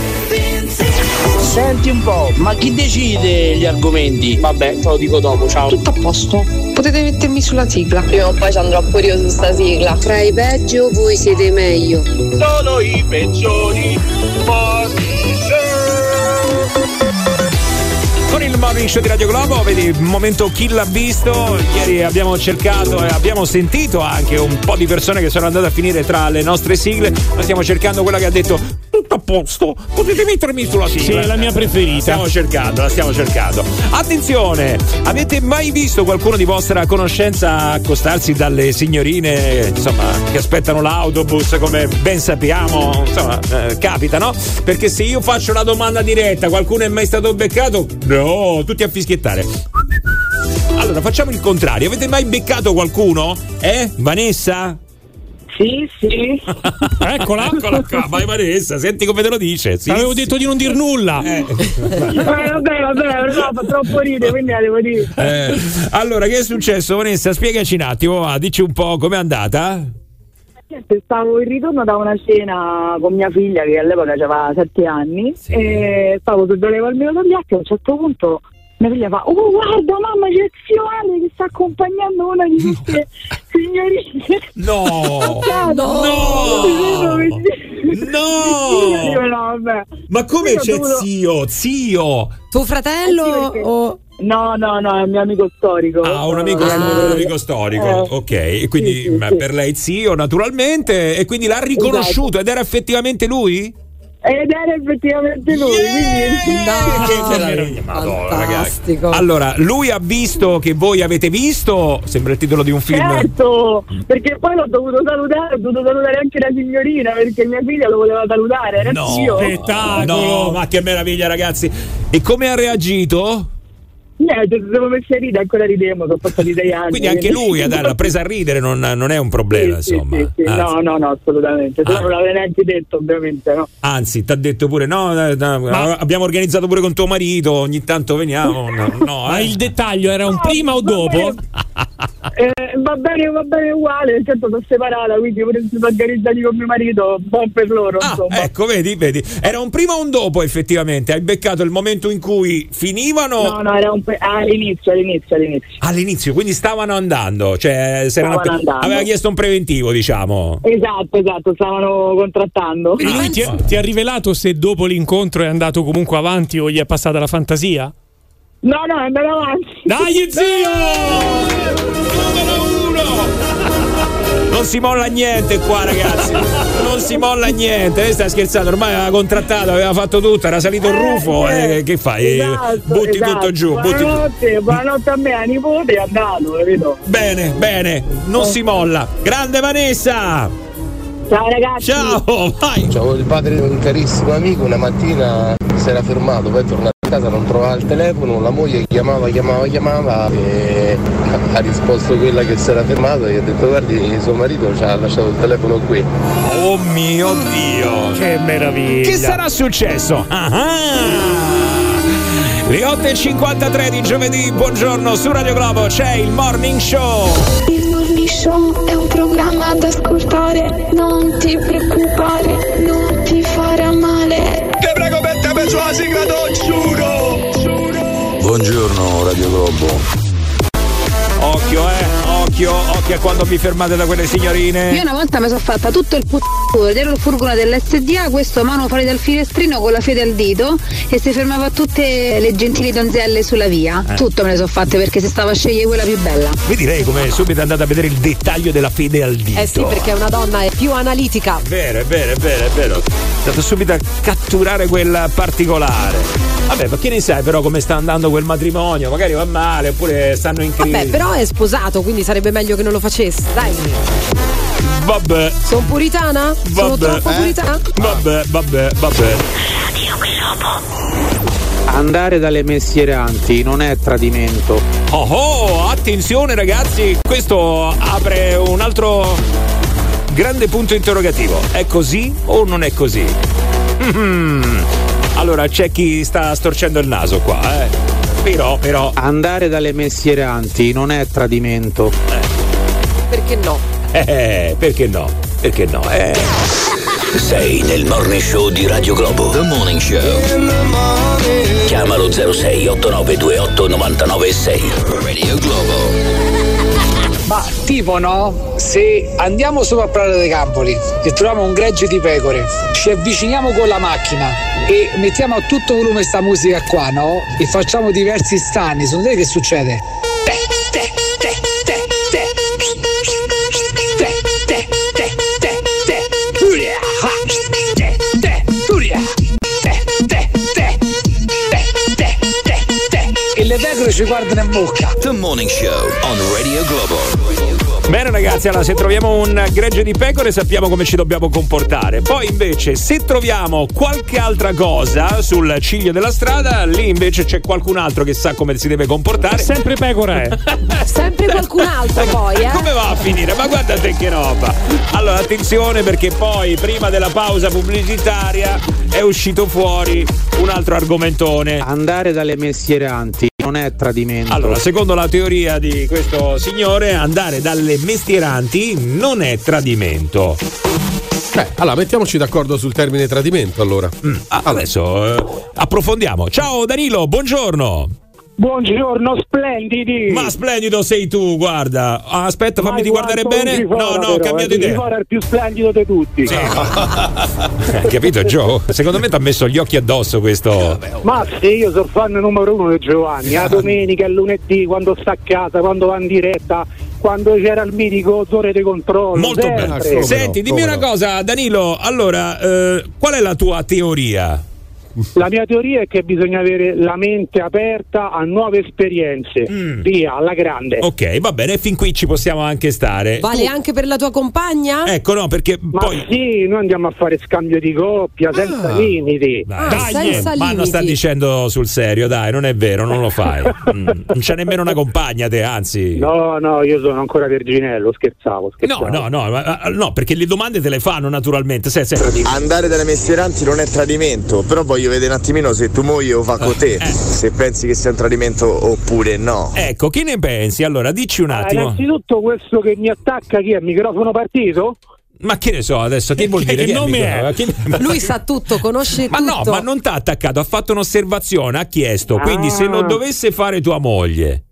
Senti un po', ma chi decide gli argomenti? Vabbè, te lo dico dopo, ciao. Tutto a posto. Potete mettermi sulla sigla. Prima o poi ci andrò pure io su sta sigla. Fra i peggio voi siete meglio. Sono i peggiori. Con il morning show di Radio Globo, vedi, momento chi l'ha visto. Ieri abbiamo cercato e abbiamo sentito anche un po' di persone che sono andate a finire tra le nostre sigle. Noi stiamo cercando quella che ha detto a posto, potete mettermi sulla sigla. Sì, è la mia preferita. La stiamo cercando, la stiamo cercando. Attenzione, avete mai visto qualcuno di vostra conoscenza accostarsi dalle signorine, insomma, che aspettano l'autobus, come ben sappiamo, insomma, eh, capita, no? Perché se io faccio la domanda diretta, qualcuno è mai stato beccato? No, tutti a fischiettare. Allora, facciamo il contrario. Avete mai beccato qualcuno? Eh? Vanessa? Sì, sì. <laughs> Eccola. Eccola <laughs> qua, vai Vanessa, senti come te lo dice. Sì, Avevo sì. detto di non dir nulla. Eh, <laughs> vabbè, vabbè, no, fa troppo ridere, quindi la devo dire. Eh, allora, che è successo, Vanessa? Spiegaci un attimo, va, dici un po' com'è andata? Stavo in ritorno da una cena con mia figlia che all'epoca aveva sette anni e stavo sul dolevo al mio tagliacchio a un certo punto mia figlia fa oh guarda mamma c'è zio Ale che sta accompagnando una di queste <laughs> signorine No! no No! <laughs> Dico, no vabbè Ma come Io c'è dovuto- zio? Zio! Tuo fratello Eh sì, perché- o No, no, no, è un mio amico storico. Ah, un amico, Eh, un amico storico, eh, ok. E quindi sì, sì, per lei zio, naturalmente, e quindi l'ha riconosciuto ed era effettivamente lui? Ed era effettivamente lui, quindi... <laughs> Che meraviglia, Madonna, ragazzi. Allora, lui ha visto che voi avete visto, sembra il titolo di un film. Certo, perché poi l'ho dovuto salutare, ho dovuto salutare anche la signorina perché mia figlia lo voleva salutare, era No, zio. no, ma che meraviglia, ragazzi. E come ha reagito? Niente, ci siamo messi a ridere, ancora ridemo, sono passati sei anni. Quindi anche lui ha l'ha presa a ridere, non, non è un problema, Sì, insomma. sì, sì, no, no, no, assolutamente. Se no Ah. non l'avrei neanche detto, ovviamente, no. Anzi, ti ha detto pure: no, eh, no, abbiamo organizzato pure con tuo marito, ogni tanto veniamo. No, no, <laughs> Ma eh. il dettaglio era un prima o dopo? Eh, va bene, va bene uguale, certo sono separata, quindi pure se sono organizzati con mio marito, buon per loro, insomma. Ecco, vedi, vedi. Era un prima o un dopo, effettivamente. Hai beccato il momento in cui finivano. No, no, era ah, all'inizio, all'inizio, all'inizio. All'inizio, quindi stavano andando, cioè Stavano andando. aveva chiesto un preventivo, diciamo. Esatto, esatto, stavano contrattando. E lui ti, ti ha rivelato se dopo l'incontro è andato comunque avanti o gli è passata la fantasia? No, no, è andato avanti. Dai, <laughs> Non si molla niente qua, ragazzi. Non si molla niente. Lei sta scherzando, ormai aveva contrattato, aveva fatto tutto, era salito il rufo. eh, che fai? Esatto, butti esatto. tutto giù. Butti tutto. Buonanotte, buonanotte a me, a nipote, è andato, capito? Bene, bene, non si molla. Grande Vanessa! Ciao ragazzi! Ciao, vai! Ciao, il padre di un carissimo amico una mattina si era fermato, poi è tornato a casa, non trovava il telefono, la moglie chiamava, chiamava, chiamava e ha risposto quella che si era fermata e ha detto guardi suo marito ci ha lasciato il telefono qui. Oh mio Dio! Che meraviglia! Che sarà successo? Ah ah! Le 8.53 di giovedì, buongiorno su Radio Globo, c'è il morning show. Il Morning Show è un programma da ascoltare, non ti preoccupare, non penso la sigla, lo giuro! Buongiorno Radio Globo. Occhio, eh, occhio, occhio a quando vi fermate da quelle signorine. Io una volta mi sono fatta tutto il puttano dietro il furgone dell'SDA, questo mano fuori dal finestrino con la fede al dito e si fermava a tutte le gentili donzelle sulla via. Eh. Tutto me le sono fatte perché si stava a scegliere quella più bella. Vedi lei come subito è andata a vedere il dettaglio della fede al dito. Eh sì, perché è una donna è più analitica. Vero, è vero, è vero, è vero. È stato subito a catturare quel particolare. Vabbè, ma che ne sai però come sta andando quel matrimonio? Magari va male oppure stanno in crisi. Vabbè, però è sposato, quindi sarebbe meglio che non lo facesse. Dai. Vabbè. Sono puritana? Sono Vabbè. troppo Eh? puritana? Vabbè, vabbè, vabbè. Andare dalle mestieranti non è tradimento. Oh oh, attenzione ragazzi, questo apre un altro grande punto interrogativo. È così o non è così? Mhm. Allora c'è chi sta storcendo il naso qua, eh. Però, però. Andare dalle mestieranti non è tradimento. Perché no? Eh, perché no? Perché no? Eh. Sei nel morning show di Radio Globo. The Morning Show. Chiamalo 06 8928 996. Radio Globo. Tipo no? Se andiamo sopra a Prato dei Campoli e troviamo un gregge di pecore, ci avviciniamo con la macchina e mettiamo a tutto volume sta musica qua, no? E facciamo diversi stanni, secondo te che succede? Ci guardano in bocca. The Morning Show on Radio Globo. Bene ragazzi, allora se troviamo un gregge di pecore sappiamo come ci dobbiamo comportare. Poi invece se troviamo qualche altra cosa sul ciglio della strada, lì invece c'è qualcun altro che sa come si deve comportare. Sempre pecora <laughs> è. Sempre qualcun altro poi, eh? Come va a finire? Ma guarda te che roba! Allora attenzione perché poi prima della pausa pubblicitaria è uscito fuori un altro argomentone. Andare dalle mestieranti non è tradimento. Allora, secondo la teoria di questo signore, andare dalle mestieranti non è tradimento. Beh, allora mettiamoci d'accordo sul termine tradimento allora. Ah, Adesso eh, approfondiamo. Ciao Danilo, buongiorno. Buongiorno, splendidi! Ma splendido sei tu, guarda. Ah, aspetta, fammi di guardare bene. No, no, ho però, cambiato eh, idea. È il più splendido di tutti. <laughs> Hai capito, Joe? Secondo me ti ha messo gli occhi addosso questo. Ma sì, io sono fan numero uno di Giovanni. La domenica, il lunedì, quando sta a casa, quando va in diretta, quando c'era il mitico odore di controllo. Molto sempre. bene. Senti, dimmi una cosa, Danilo. Allora, eh, qual è la tua teoria? La mia teoria è che bisogna avere la mente aperta a nuove esperienze. Mm. Via, alla grande. Ok, va bene, fin qui ci possiamo anche stare. Vale anche per la tua compagna? Ecco, no, perché Ma poi. sì, noi andiamo a fare scambio di coppia senza limiti. Ah, Dai, senza ma non limiti. sta dicendo sul serio, dai, non è vero, non lo fai. <laughs> Mm, non c'è nemmeno una compagna, te, anzi. No, no, io sono ancora verginello, scherzavo, No, scherzavo. no, no, ma- ah, no, perché le domande te le fanno naturalmente. Se, se- Andare dalle mestieranti non è tradimento, però voglio vedere un attimino se tu moglie lo fa con te, se pensi che sia un tradimento oppure no. Ecco, che ne pensi? Allora, dici un Ah, attimo. innanzitutto questo che mi attacca chi è? Microfono partito? Ma che ne so adesso, che vuol Che dire? Chi nome è? Chi- Lui <laughs> sa tutto, conosce Ma tutto. no, ma non ti ha attaccato, ha fatto un'osservazione, ha chiesto. Quindi, se Ah. lo dovesse fare tua moglie,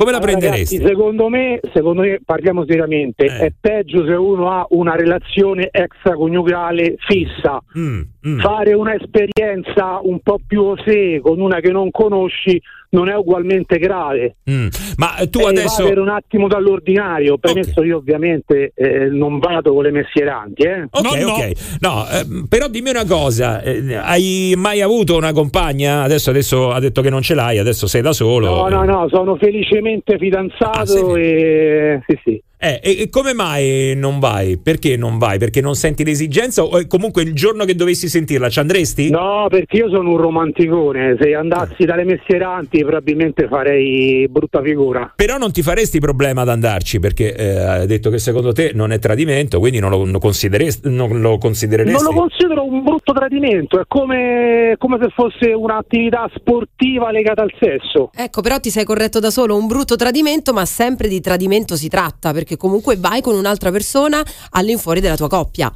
come la Allora, prenderesti? ragazzi, secondo me, secondo me, parliamo seriamente, Eh. è peggio se uno ha una relazione extraconiugale fissa. Mm, mm. Fare un'esperienza un po' più osè con una che non conosci non è ugualmente grave. Mm. Ma eh, tu E adesso. per un attimo dall'ordinario, premesso io ovviamente eh, non vado con le messieranti, eh. Ok, ok. No, ehm, però dimmi una cosa: eh, hai mai avuto una compagna? Adesso, adesso ha detto che non ce l'hai, adesso sei da solo. No, no, no, sono felicemente fidanzato e sì, sì. Eh, e, e come mai non vai? Perché non vai? Perché non senti l'esigenza? O comunque il giorno che dovessi sentirla ci andresti? No, perché io sono un romanticone, se andassi dalle messieranti probabilmente farei brutta figura. Però non ti faresti problema ad andarci perché eh, hai detto che secondo te non è tradimento, quindi non lo, non non lo considereresti. Non lo considero un brutto tradimento, è come, come se fosse un'attività sportiva legata al sesso. Ecco, però ti sei corretto da solo, un brutto tradimento, ma sempre di tradimento si tratta, perché comunque vai con un'altra persona all'infuori della tua coppia.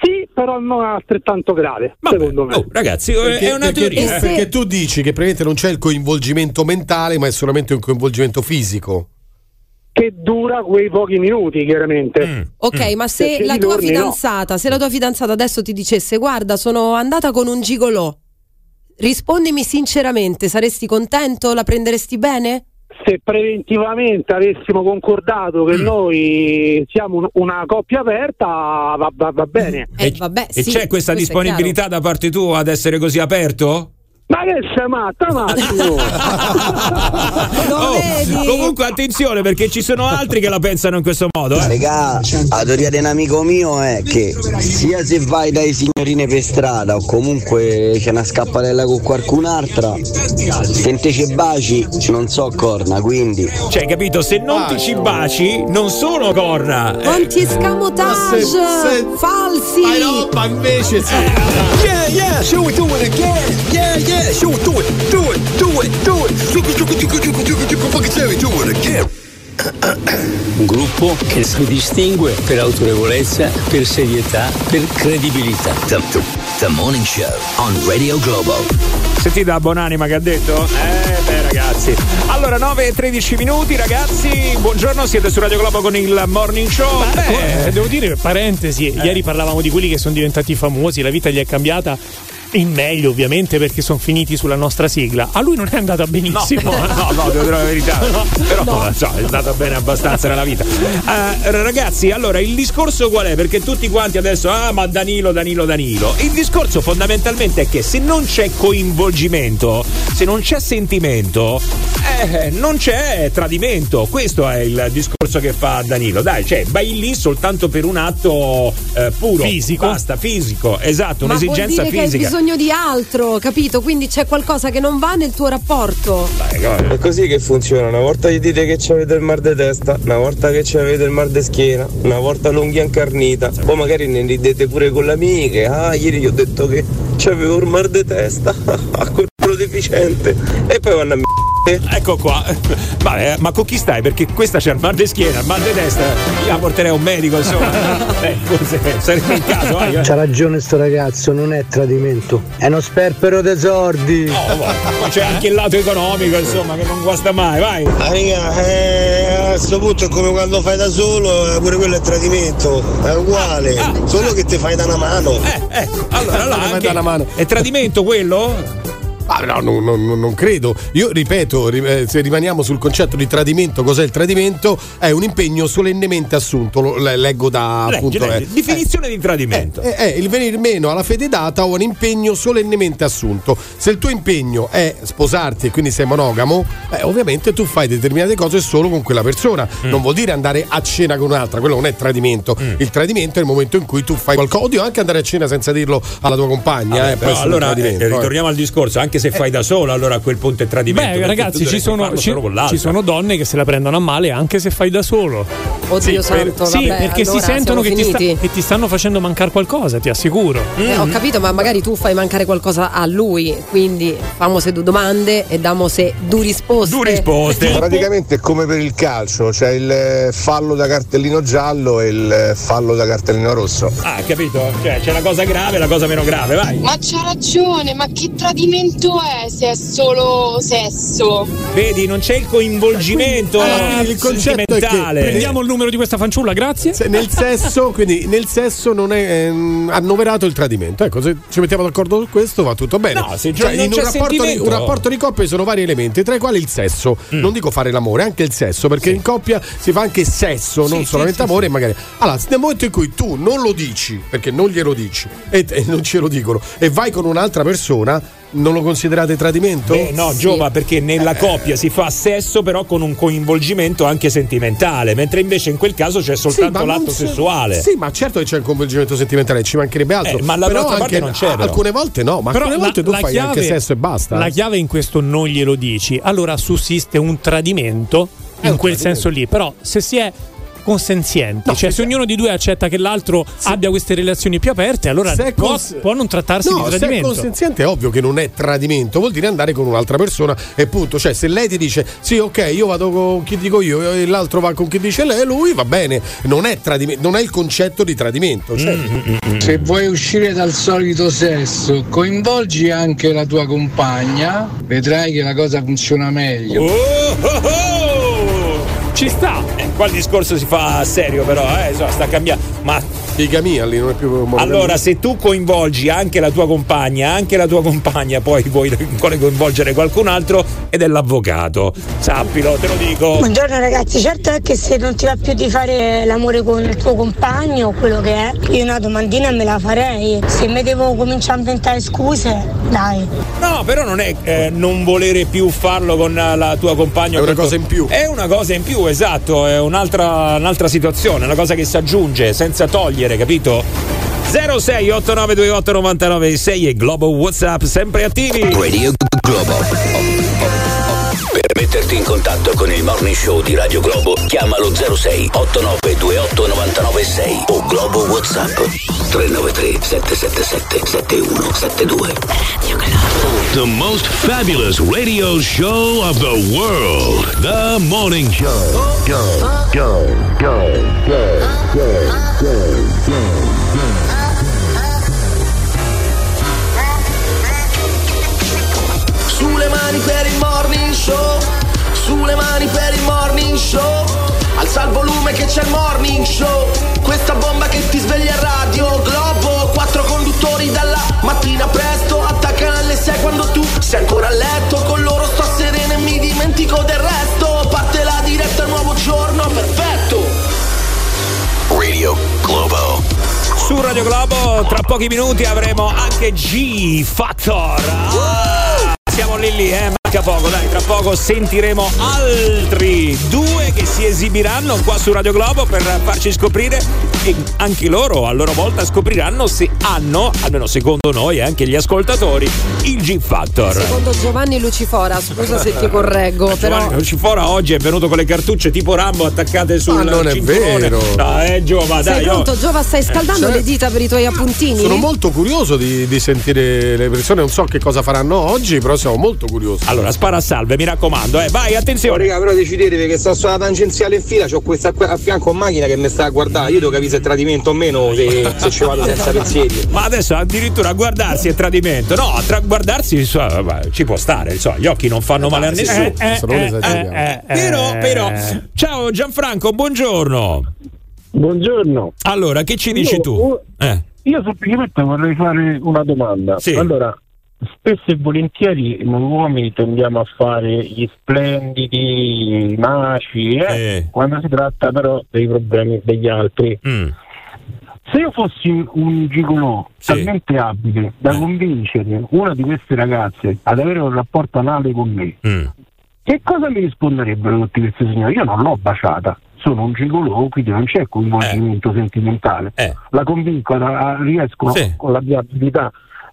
Sì, però non altrettanto grave, secondo me. Oh, ragazzi, Perché, è una perché- teoria. eh, perché tu dici che praticamente non c'è il coinvolgimento mentale, ma è solamente un coinvolgimento fisico. Che dura quei pochi minuti, chiaramente. Mm. Ok, ma se Perché la tua giorni no. fidanzata, se la tua fidanzata adesso ti dicesse "Guarda, sono andata con un gigolò". Rispondimi sinceramente, saresti contento? La prenderesti bene? Se preventivamente avessimo concordato Mm. che noi siamo un- una coppia aperta, va, va- va bene. Eh, vabbè, E sì, c'è questa disponibilità da parte tua ad essere così aperto? Ma che sei matta, Massimo? <laughs> Oh, comunque attenzione perché ci sono altri che la pensano in questo modo. Eh. Regà, la teoria di un amico mio è che sia se vai dai signorine per strada o comunque c'è una scappatella con qualcun'altra, se te ci baci non so corna, quindi... Cioè, capito? Se non ti ci baci, non sono corna. Eh, Quanti escamotage falsi! Ma no, ma invece sì. Yeah, yeah, show it, do it again. Yeah, yeah, show it, do it, do it, do it, do it. Do it again. Un gruppo che si distingue per autorevolezza, per serietà, per credibilità. The, the, the Morning Show on Radio Globo. Sentite da Bonanima che ha detto? Eh beh ragazzi. Allora 9 e 13 minuti ragazzi, buongiorno, siete su Radio Globo con il Morning Show. Beh, Eh, devo dire, parentesi, ieri parlavamo di quelli che sono diventati famosi, la vita gli è cambiata in meglio ovviamente perché sono finiti sulla nostra sigla. A lui non è andata benissimo. No, <laughs> no, no, devo dire la verità. <laughs> Però no, so, è andata bene abbastanza nella vita. Eh, ragazzi, allora il discorso qual è? Perché tutti quanti adesso, ah, ma Danilo, Danilo, Danilo. Il discorso fondamentalmente è che se non c'è coinvolgimento, se non c'è sentimento, eh, non c'è tradimento. Questo è il discorso che fa Danilo. Dai, cioè, vai lì soltanto per un atto eh, puro. Fisico. Basta, fisico, esatto, Ma vuol un'esigenza dire che hai fisica. Bisogno di altro, capito? Quindi c'è qualcosa che non va nel tuo rapporto. È così che funziona, una volta gli dite che avete il mal di testa, una volta che avete il mal di schiena, una volta l'unghia incarnita, poi magari ne ridete pure con le amiche, ah ieri gli ho detto che c'avevo il mal di testa, <laughs> a quello deficiente, e poi vanno a m***. Ecco qua. <laughs> Vabbè, ma con chi stai? Perché questa c'è il mal di schiena, il mal di testa. Io la porterei a un medico, insomma. <laughs> Eh, forse sarebbe il caso. vai, vai. C'ha ragione sto ragazzo, non è tradimento, è uno sperpero dei sordi. Oh, Ma c'è anche il lato economico, insomma, che non guasta mai, vai. Ah, eh, a questo punto è come quando fai da solo, eh, pure quello è tradimento, è uguale, solo che ti fai da una mano. Eh, ecco, allora <laughs> là Come anche- da una mano. È tradimento quello? Ah, no, no, no, no, non credo. Io ripeto, ri- eh, se rimaniamo sul concetto di tradimento, cos'è il tradimento? È un impegno solennemente assunto. Lo le- leggo da Leggi, appunto. leggi. eh, Definizione di tradimento. è, è il venir meno alla fede data o un impegno solennemente assunto. Se il tuo impegno è sposarti e quindi sei monogamo, eh, ovviamente tu fai determinate cose solo con quella persona. Mm. Non vuol dire andare a cena con un'altra, quello non è tradimento. Il tradimento è il momento in cui tu fai qualcosa. Odio anche andare a cena senza dirlo alla tua compagna. Vabbè, eh, però allora eh, eh. ritorniamo al discorso, anche se fai da solo, allora a quel punto è tradimento. Beh, ragazzi, ci sono, ci, ci sono donne che se la prendono a male anche se fai da solo. Oddio Sì, santo, sì, vabbè, perché si allora sentono che ti, sta- che ti stanno facendo mancare qualcosa, ti assicuro. Eh, ho capito, ma magari tu fai mancare qualcosa a lui, quindi famo se due domande e damo se due risposte. Due risposte. Praticamente è come per il calcio, c'è il eh, fallo da cartellino giallo e il eh, fallo da cartellino rosso. Ah, capito? Cioè, c'è la cosa grave e la cosa meno grave, vai. Ma c'ha ragione, ma che tradimento è se è solo sesso? Vedi, non c'è il coinvolgimento Ah, il concetto è che. Prendiamo il numero di questa fanciulla, grazie. Se nel sesso, quindi nel sesso non è ehm, annoverato il tradimento. Ecco, se ci mettiamo d'accordo su questo va tutto bene. No, se Cioè, in un rapporto, di, un rapporto di coppia ci sono vari elementi, tra i quali il sesso. Mm. Non dico fare l'amore, anche il sesso, perché in coppia si fa anche sesso, non sì, solamente sì, amore. Magari. Allora, nel momento in cui tu non lo dici, perché non glielo dici e, e non ce lo dicono, e vai con un'altra persona, non lo considerate tradimento? Beh, no, Giova, perché nella coppia si fa sesso, però con un coinvolgimento anche sentimentale, mentre invece in quel caso c'è soltanto Sì, l'atto se- sessuale. Sì, ma certo che c'è un coinvolgimento sentimentale, ci mancherebbe altro. Eh, ma però dall'altra parte anche non c'è, però. alcune volte no, ma Però alcune volte tu fai anche sesso e basta. La eh. chiave in questo non glielo dici. Allora sussiste un tradimento in quel senso lì. Però se si è consenzienti, No, cioè se- se ognuno di due accetta che l'altro abbia queste relazioni più aperte, allora Se può, cons- può non trattarsi No, di se è tradimento. consenziente è ovvio che non è tradimento, vuol dire andare con un'altra persona e punto. Cioè, se lei ti dice sì, ok, io vado con chi dico io e l'altro va con chi dice lei, lui va bene. Non è tradimento, non è il concetto di tradimento. Cioè, Mm, Se vuoi uscire dal solito sesso, coinvolgi anche la tua compagna, vedrai che la cosa funziona meglio. Oh, oh, oh! Ci sta. Eh, qua il discorso si fa serio, però, eh, insomma, sta cambiando. Ma bigamia lì non è più monogamia. allora, se tu coinvolgi anche la tua compagna, anche la tua compagna poi vuoi coinvolgere qualcun altro ed è l'avvocato. Sappilo, te lo dico. Buongiorno ragazzi, certo è che se non ti va più di fare l'amore con il tuo compagno o quello che è, io una domandina me la farei. Se mi devo cominciare a inventare scuse, dai. No, però non è eh, non volere più farlo con la tua compagna. È una cosa in più. È una cosa in più, esatto, è un'altra, un'altra situazione, una cosa che si aggiunge senza togliere, capito? 06 8928 996 e Globo WhatsApp sempre attivi. Radio Globo. Per metterti in contatto con il morning show di Radio Globo, chiamalo 06 8928 996 o Globo WhatsApp 393 777 7172. The most fabulous radio show of the world. The Morning Show. Go, go, go, go, go, go, go, Sulle mani per il morning show, sulle mani per il morning show. Alza il volume che c'è il morning show. Questa bomba che ti sveglia a radio Globo. Quattro conduttori dalla mattina presto. Attaccano alle 6 quando tu sei ancora a letto. Con loro sto sereno e mi dimentico del resto. Parte la diretta, nuovo giorno, perfetto. Radio Globo. Su Radio Globo tra pochi minuti avremo anche G Factor. Ah, siamo lì lì, eh, manca poco, dai, tra poco sentiremo altri due che si esibiranno qua su Radio Globo per farci scoprire e anche loro a loro volta scopriranno se hanno, almeno secondo noi e anche gli ascoltatori, il G Factor. Secondo Giovanni Lucifora, scusa se ti correggo, però Giovanni Lucifora oggi è venuto con le cartucce tipo Rambo attaccate sul Ma non è cinturone. vero. No, eh, Giova, sei dai. oh. pronto Giova? Stai scaldando certo. le dita per i tuoi appuntini? Sono molto curioso di, di sentire le persone, non so che cosa faranno oggi, però siamo molto curiosi. Allora, spara a salve, mi raccomando, eh. Vai, Oh, attenzione. raga, però decidetevi che sto sulla tangenziale in fila, c'ho questa qua a fianco in macchina che mi sta a guardare. Io devo capire se è tradimento o meno, se, se ci vado senza pensieri. Ma adesso addirittura a guardarsi è tradimento. No, a tra- guardarsi so, vabbè, ci può stare, insomma, gli occhi non fanno male a nessuno. Eh, eh, eh, eh, eh, Però, eh. però. Ciao Gianfranco, buongiorno. Buongiorno. Allora, che ci dici Io- tu? Eh. Io semplicemente vorrei fare una domanda. Sì. Allora, spesso e volentieri noi uomini tendiamo a fare gli splendidi, i maci, eh, quando si tratta però dei problemi degli altri. Mm. Se io fossi un gigolò talmente abile da Eh. convincere una di queste ragazze ad avere un rapporto anale con me, Mm. che cosa mi risponderebbero tutti questi signori? Io non l'ho baciata, sono un gigolò, quindi non c'è coinvolgimento sentimentale. La convinco, a- a- riesco Sì. con la mia abilità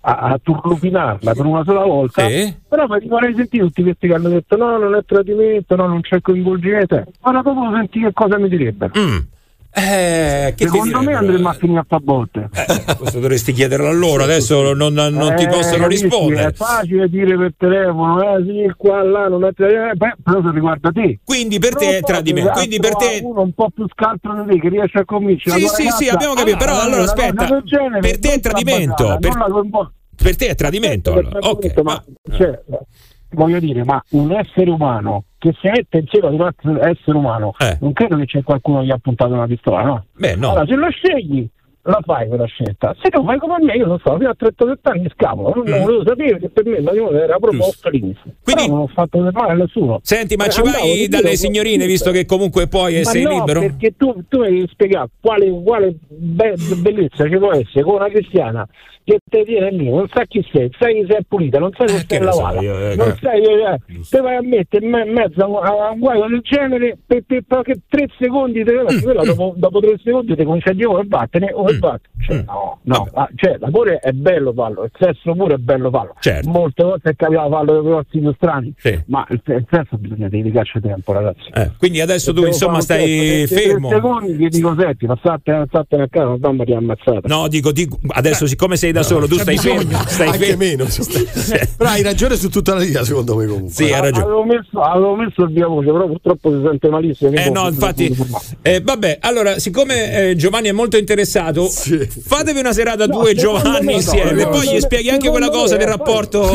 a, a turlupinarla per una sola volta, Sì. però poi vorrei sentire tutti questi che hanno detto no, non è tradimento, no, non c'è coinvolgimento. Ora dopo senti che cosa mi direbbero. Eh, Secondo me andremo a finire a fa botte. Questo dovresti chiederlo a loro, adesso non, non- non ti Eh, possono rispondere. È facile dire per telefono, eh sì, qua, là, non è tradimento, eh, beh, però se riguarda te. Quindi per te è Però tradimento, poi quindi per te- uno un po' più scaltro di te che riesce a convincere Sì, sì, sì, ragazza abbiamo capito, a però fare allora aspetta, genere, per te è tradimento, per- Per te è tradimento. Per allora. tradimento, Ok, ma, cioè, voglio dire, ma un essere umano che si mette insieme ad un altro essere umano, non credo che c'è qualcuno che gli ha puntato una pistola, no? Eh. Beh, no. Allora, se lo scegli, la fai quella scelta. Se non fai come me, io non so, fino a 37 anni scapolo, non, Mm. non volevo sapere che per me il matrimonio era proposto all'inizio. Però non ho fatto del male a nessuno. Senti, ma Eh, ci vai di dalle signorine, visto che comunque puoi ma sei no, libero? perché tu, tu mi devi spiegare quale, quale be- bellezza ci può essere con una cristiana che te tiene lì, non sa chi sei, sai se è pulita, non sai se che è ne so lavata, io, eh, non eh. sai, eh, te vai a mettere in me- in mezzo a un, guaio del genere per, per poche tre secondi, te, Mm. quella <clears throat> dopo, dopo tre secondi ti a dire oh, e vattene, oh e vattene. Cioè, no, no, ah, cioè, l'amore è bello farlo, il sesso pure è bello farlo. Certo. Molte volte è capitato farlo con ragazzi più strani, ma il, il sesso bisogna dedicarci tempo, ragazzi. Eh, quindi adesso tu insomma stai perché fermo. Tre secondi ti dico senti, passate, a casa, mamma ti ha ammazzato. No, dico, dico, adesso siccome sei da solo, tu stai fermo. Stai Anche fermo. meno. <laughs> Però hai ragione su tutta la linea, secondo me comunque. Sì, hai ragione. Avevo messo, avevo messo il via voce, però purtroppo si sente malissimo. Eh no, infatti, eh, vabbè, allora, siccome eh, Giovanni è molto interessato, fatevi una serata due Giovanni insieme, e poi gli spieghi anche quella cosa del rapporto. <laughs>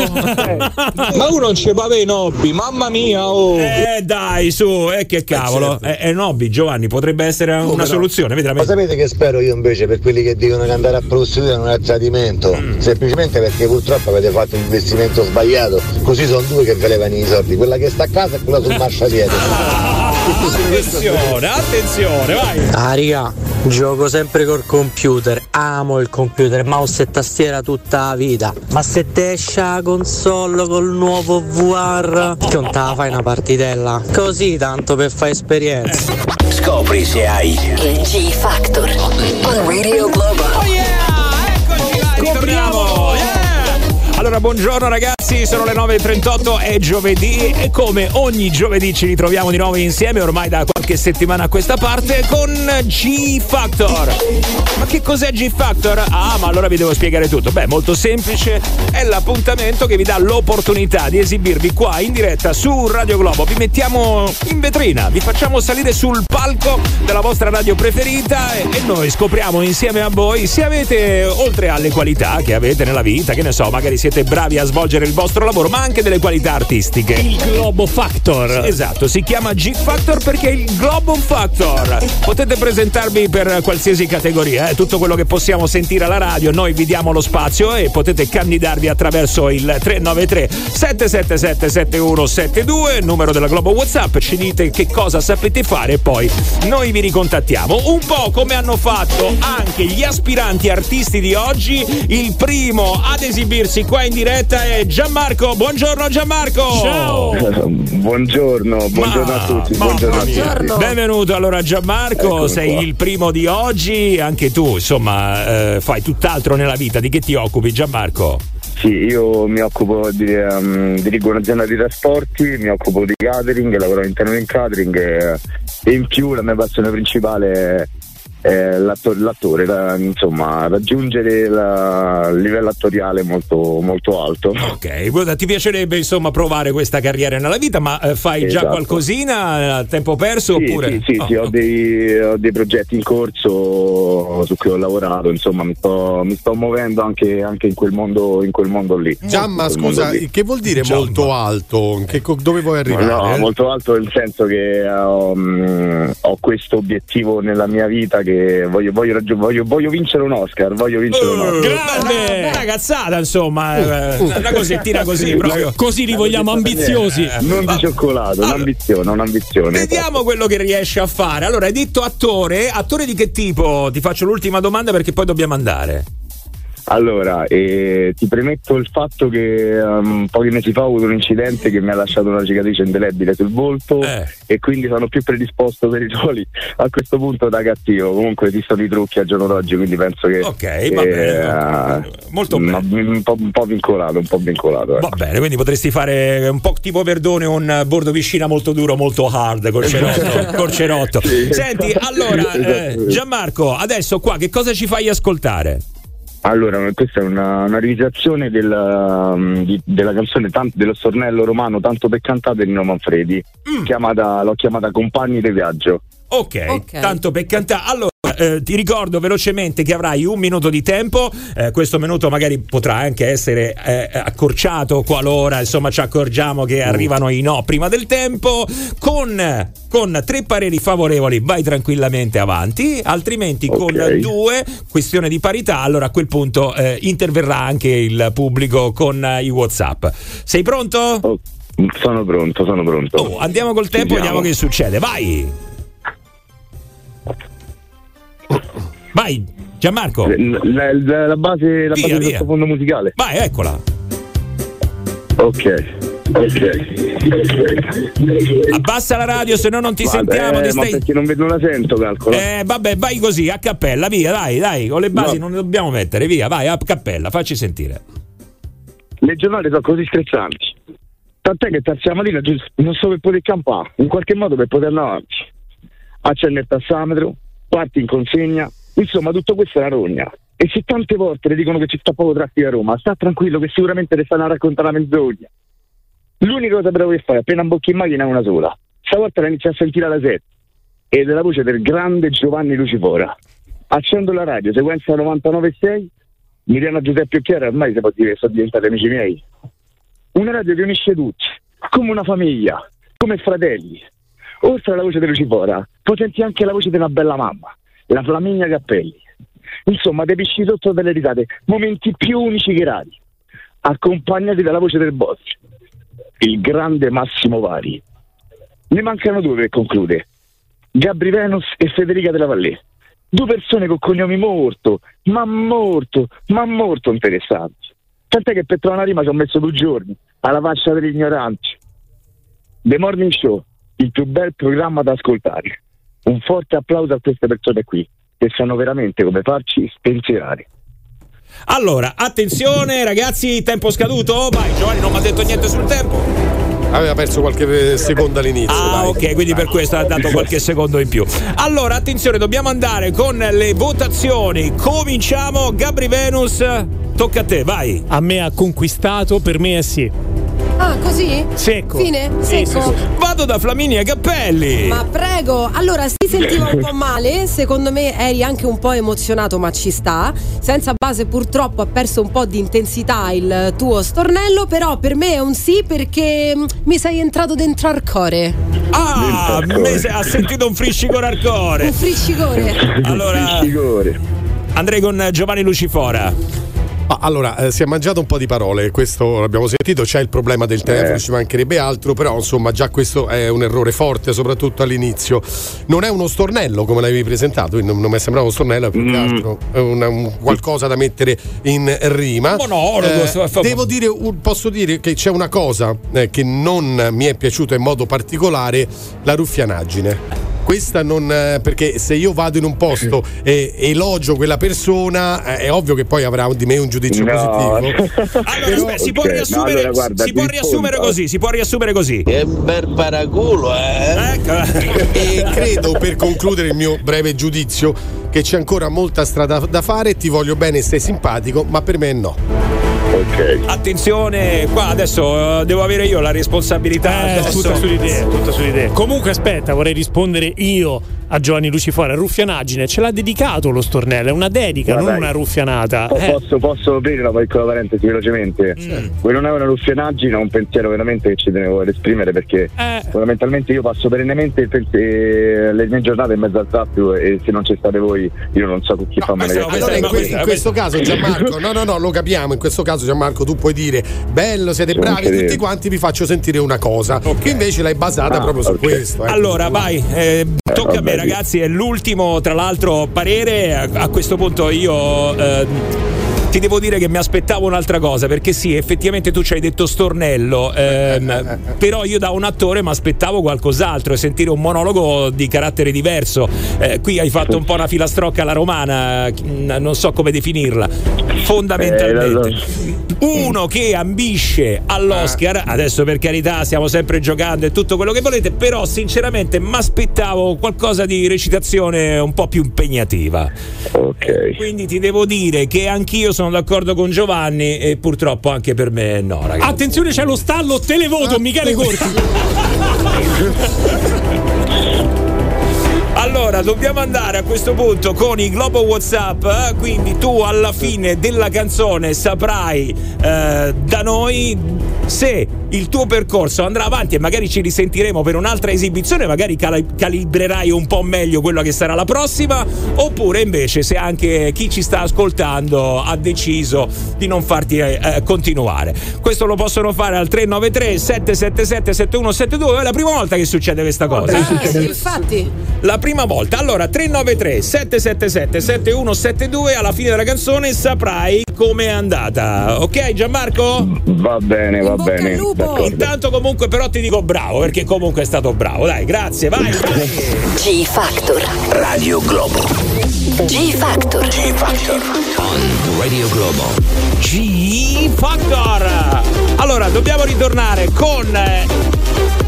Ma uno non ci va i nobby, mamma mia, oh! Eh dai, su, eh che cavolo. È, è un hobby, Giovanni, potrebbe essere una soluzione. Vedi, la Ma sapete che spero io invece per quelli che dicono che andare a prostituire non è tradimento? Mm. Semplicemente perché purtroppo avete fatto un investimento sbagliato. Così sono due che ve levano i soldi, quella che sta a casa e quella sul marciapiede. Attenzione, attenzione, vai. Ah, raga, gioco sempre col computer. Amo il computer, mouse e tastiera tutta la vita. Ma se te esce la console col nuovo VR, che non te la fai una partitella? Così tanto per fare esperienza. Scopri se hai Il G Factor on Radio Globo. Ritorniamo! Allora, buongiorno ragazzi, sono le 9.38, è giovedì e come ogni giovedì ci ritroviamo di nuovo insieme ormai da qualche settimana a questa parte con G Factor. Ma che cos'è G Factor? Ah, ma allora vi devo spiegare tutto. Beh, molto semplice, è l'appuntamento che vi dà l'opportunità di esibirvi qua in diretta su Radio Globo. Vi mettiamo in vetrina, vi facciamo salire sul palco della vostra radio preferita e, e noi scopriamo insieme a voi se avete, oltre alle qualità che avete nella vita, che ne so, magari siete bravi a svolgere il vostro lavoro, ma anche delle qualità artistiche. Il Globo Factor. Esatto, si chiama G Factor perché è il Globo Factor. Potete presentarvi per qualsiasi categoria, eh, tutto quello che possiamo sentire alla radio, noi vi diamo lo spazio e potete candidarvi attraverso il 393 777 7172, numero della Globo WhatsApp, ci dite che cosa sapete fare e poi noi vi ricontattiamo. Un po' come hanno fatto anche gli aspiranti artisti di oggi, il primo ad esibirsi qua in diretta è Gianmarco. Buongiorno Gianmarco. Ciao. <laughs> buongiorno, buongiorno a tutti. Buongiorno a tutti. Benvenuto allora Gianmarco, Eccomi sei qua. il primo di oggi, anche tu insomma eh, fai tutt'altro nella vita, di che ti occupi Gianmarco? Sì, io mi occupo di, ehm, dirigo un'azienda di trasporti, mi occupo di catering, lavoro all'interno del catering e, e in più la mia passione principale è, è l'atto- l'attore, la- insomma raggiungere la- il livello attoriale molto, molto alto. Ok, guarda, ti piacerebbe insomma provare questa carriera nella vita, ma eh, fai già Esatto. qualcosina a tempo perso Sì, oppure... sì, sì, Oh, sì, ho, dei, ho dei progetti in corso su cui ho lavorato, insomma mi sto, mi sto muovendo anche, anche in, quel mondo, in quel mondo lì. Giamma, scusa, lì. che vuol dire molto alto? Che dove vuoi arrivare? No, molto alto nel senso che ho, mm, ho questo obiettivo nella mia vita che che voglio, voglio, raggi- voglio- voglio vincere un Oscar. Voglio vincere un Oscar. Grande! Una cazzata, insomma, eh, una cosettina così proprio. Così li vogliamo ambiziosi. Non di cioccolato, un'ambizione, un'ambizione. Vediamo quello che riesce a fare. Allora, hai detto attore, attore di che tipo? Ti faccio l'ultima domanda perché poi dobbiamo andare. Allora, eh, ti premetto il fatto che um, pochi mesi fa ho avuto un incidente che mi ha lasciato una cicatrice indelebile sul volto Eh. e quindi sono più predisposto per i ruoli a questo punto da cattivo. Comunque esistono i trucchi al giorno d'oggi, quindi penso che Ok, va bene, eh, molto ma- un, po', un po' vincolato, un po' vincolato. ecco. Va bene, quindi potresti fare un po' tipo Verdone, un bordo piscina molto duro, molto hard, col cerotto. <laughs> col cerotto. Sì. Senti, allora, <laughs> eh, Esatto. Gianmarco, adesso qua che cosa ci fai ascoltare? Allora, questa è una, una rivisitazione della, um, di- della canzone tan- dello stornello romano Tanto per cantare di Nino Manfredi, Mm. chiamata, l'ho chiamata Compagni di viaggio. Ok, tanto per cantare. Allora, eh, ti ricordo velocemente che avrai un minuto di tempo. eh, questo minuto magari potrà anche essere eh, accorciato qualora insomma ci accorgiamo che arrivano i no prima del tempo. Con, con tre pareri favorevoli vai tranquillamente avanti, altrimenti con Ok. due, questione di parità, allora a quel punto eh, interverrà anche il pubblico con eh, i WhatsApp. Sei pronto? Sono pronto, sono pronto. Oh, andiamo col tempo, vediamo che succede. Vai! Vai, Gianmarco. La, la- la base, la Via, base del sottofondo musicale. Vai, eccola. Ok. Ok. Abbassa la radio, se no non ti Vabbè, sentiamo. Ti ma stai... perché non vedo la sento, calcola. Eh, vabbè, vai così, a cappella, via, dai, dai, con le basi No. non le dobbiamo mettere, via, vai, a cappella, facci sentire. Le giornate sono così stressanti. Tant'è che terza mattina non so per poter campare, in qualche modo per poter andare avanti. Accendi il tassametro, parti in consegna, insomma tutto questo è una rogna. E se tante volte le dicono che ci sta poco traffico a Roma, sta tranquillo che sicuramente le stanno a raccontare una menzogna. L'unica cosa però che fai appena imbocchi in macchina è una sola. Stavolta la inizi a sentire alla 7 ed è la voce del grande Giovanni Lucifora. Accendo la radio, sequenza 99.6, Miriana Giuseppe Occhiara ormai si può dire che sono diventati amici miei. Una radio che unisce tutti, come una famiglia, come fratelli. Oltre alla voce di Lucifora, poi senti anche la voce di una bella mamma, la Flaminia Cappelli. Insomma, te pisci sotto delle risate, momenti più unici che rari, accompagnati dalla voce del boss, il grande Massimo Vari. Ne mancano due per concludere, Gabri Venus e Federica della Vallée. Due persone con cognomi molto, ma molto, ma molto interessanti. Tant'è che per trovare una rima ci ho messo due giorni, alla faccia degli ignoranti. The Morning Show, il più bel programma da ascoltare. Un forte applauso a queste persone qui, che sanno veramente come farci spensierare. Allora, attenzione ragazzi, tempo scaduto? Vai, Giovanni non mi ha detto niente sul tempo. Aveva perso qualche secondo all'inizio. Ah, dai. ok, quindi per questo ha dato qualche <laughs> secondo in più. Allora, attenzione, dobbiamo andare con le votazioni. Cominciamo, Gabri Venus, tocca a te, vai. A me ha conquistato, per me è sì. Ah, così? Secco. Fine? Sì, Secco? sì, sì. Vado da Flaminia Cappelli. Ma prego, allora si sentiva un po' male, secondo me eri anche un po' emozionato, ma ci sta. Senza base purtroppo ha perso un po' di intensità il tuo stornello, però per me è un sì perché mm, mi sei entrato dentro al core. Ah, me se- ha sentito un friscicore al cuore. Un friscicore. Allora, andrei con Giovanni Lucifora. Ah, allora, eh, si è mangiato un po' di parole, questo l'abbiamo sentito, c'è il problema del telefono, Eh. ci mancherebbe altro, però insomma già questo è un errore forte, soprattutto all'inizio. Non è uno stornello come l'avevi presentato, non, non mi sembrava uno stornello, è più che altro è una- un qualcosa da mettere in rima. Un monologo, Eh, devo dire, un- posso dire che c'è una cosa eh, che non mi è piaciuta in modo particolare, la ruffianaggine. Questa non. eh, perché se io vado in un posto e elogio quella persona, eh, è ovvio che poi avrà di me un giudizio No. positivo. <laughs> Allora, aspetta, si può Ok, no, riassumere, allora, guarda, si può riassumere così, si può riassumere così. Che bel paraculo, eh? Ecco. E credo, per concludere il mio breve giudizio, che c'è ancora molta strada da fare. Ti voglio bene, sei simpatico, ma per me no. Ok. Attenzione, qua adesso eh, devo avere io la responsabilità. Eh, tutta su di te, tutta su di te. Comunque, aspetta, vorrei rispondere io a Giovanni Lucifora. Ruffianaggine, ce l'ha dedicato lo stornello, è una dedica, Ma non dai. una ruffianata. Po- Eh. Posso, posso aprire una piccola parentesi velocemente? Quello non è una ruffianaggine, è un pensiero veramente che ci tenevo ad esprimere perché Eh. fondamentalmente io passo perennemente eh, le mie giornate in mezzo al traffico e se non ci state voi io non so con chi fa male. Allora in, que- in questo caso Gianmarco, no no no lo capiamo, in questo caso Gianmarco tu puoi dire bello, siete Ci bravi tutti quanti, vi faccio sentire una cosa, che invece l'hai basata Ah, proprio su ok. questo. ecco. Allora, vai, eh, tocca a me, ragazzi. È l'ultimo, tra l'altro, parere. A, a questo punto io. eh, ti devo dire che mi aspettavo un'altra cosa, perché sì, effettivamente tu ci hai detto stornello, ehm, però io da un attore mi aspettavo qualcos'altro e sentire un monologo di carattere diverso. Eh, qui hai fatto un po' una filastrocca alla romana, mm, non so come definirla. Fondamentalmente uno che ambisce all'Oscar, adesso per carità stiamo sempre giocando e tutto quello che volete, però sinceramente mi aspettavo qualcosa di recitazione un po' più impegnativa. Ok. Quindi ti devo dire che anch'io sono d'accordo con Giovanni e purtroppo anche per me no, ragazzi. Attenzione, c'è lo stallo televoto, Michele Corti. <laughs> Allora, dobbiamo andare a questo punto con i Globo WhatsApp. eh? Quindi tu alla fine della canzone saprai eh, da noi se il tuo percorso andrà avanti e magari ci risentiremo per un'altra esibizione, magari cali- calibrerai un po' meglio quella che sarà la prossima, oppure invece se anche chi ci sta ascoltando ha deciso di non farti eh, eh, continuare. Questo lo possono fare al 393 777 7172, è la prima volta che succede questa cosa. Eh, sì, infatti. La prima volta. Allora, 393 777 7172 alla fine della canzone saprai com'è andata. Ok, Gianmarco? Va bene, va bene. d'accordo. Intanto comunque però ti dico bravo, perché comunque è stato bravo. Dai, grazie, vai. vai. G Factor. Radio Globo. G Factor. G Factor. On Radio Globo. G Factor. Allora, dobbiamo ritornare con eh,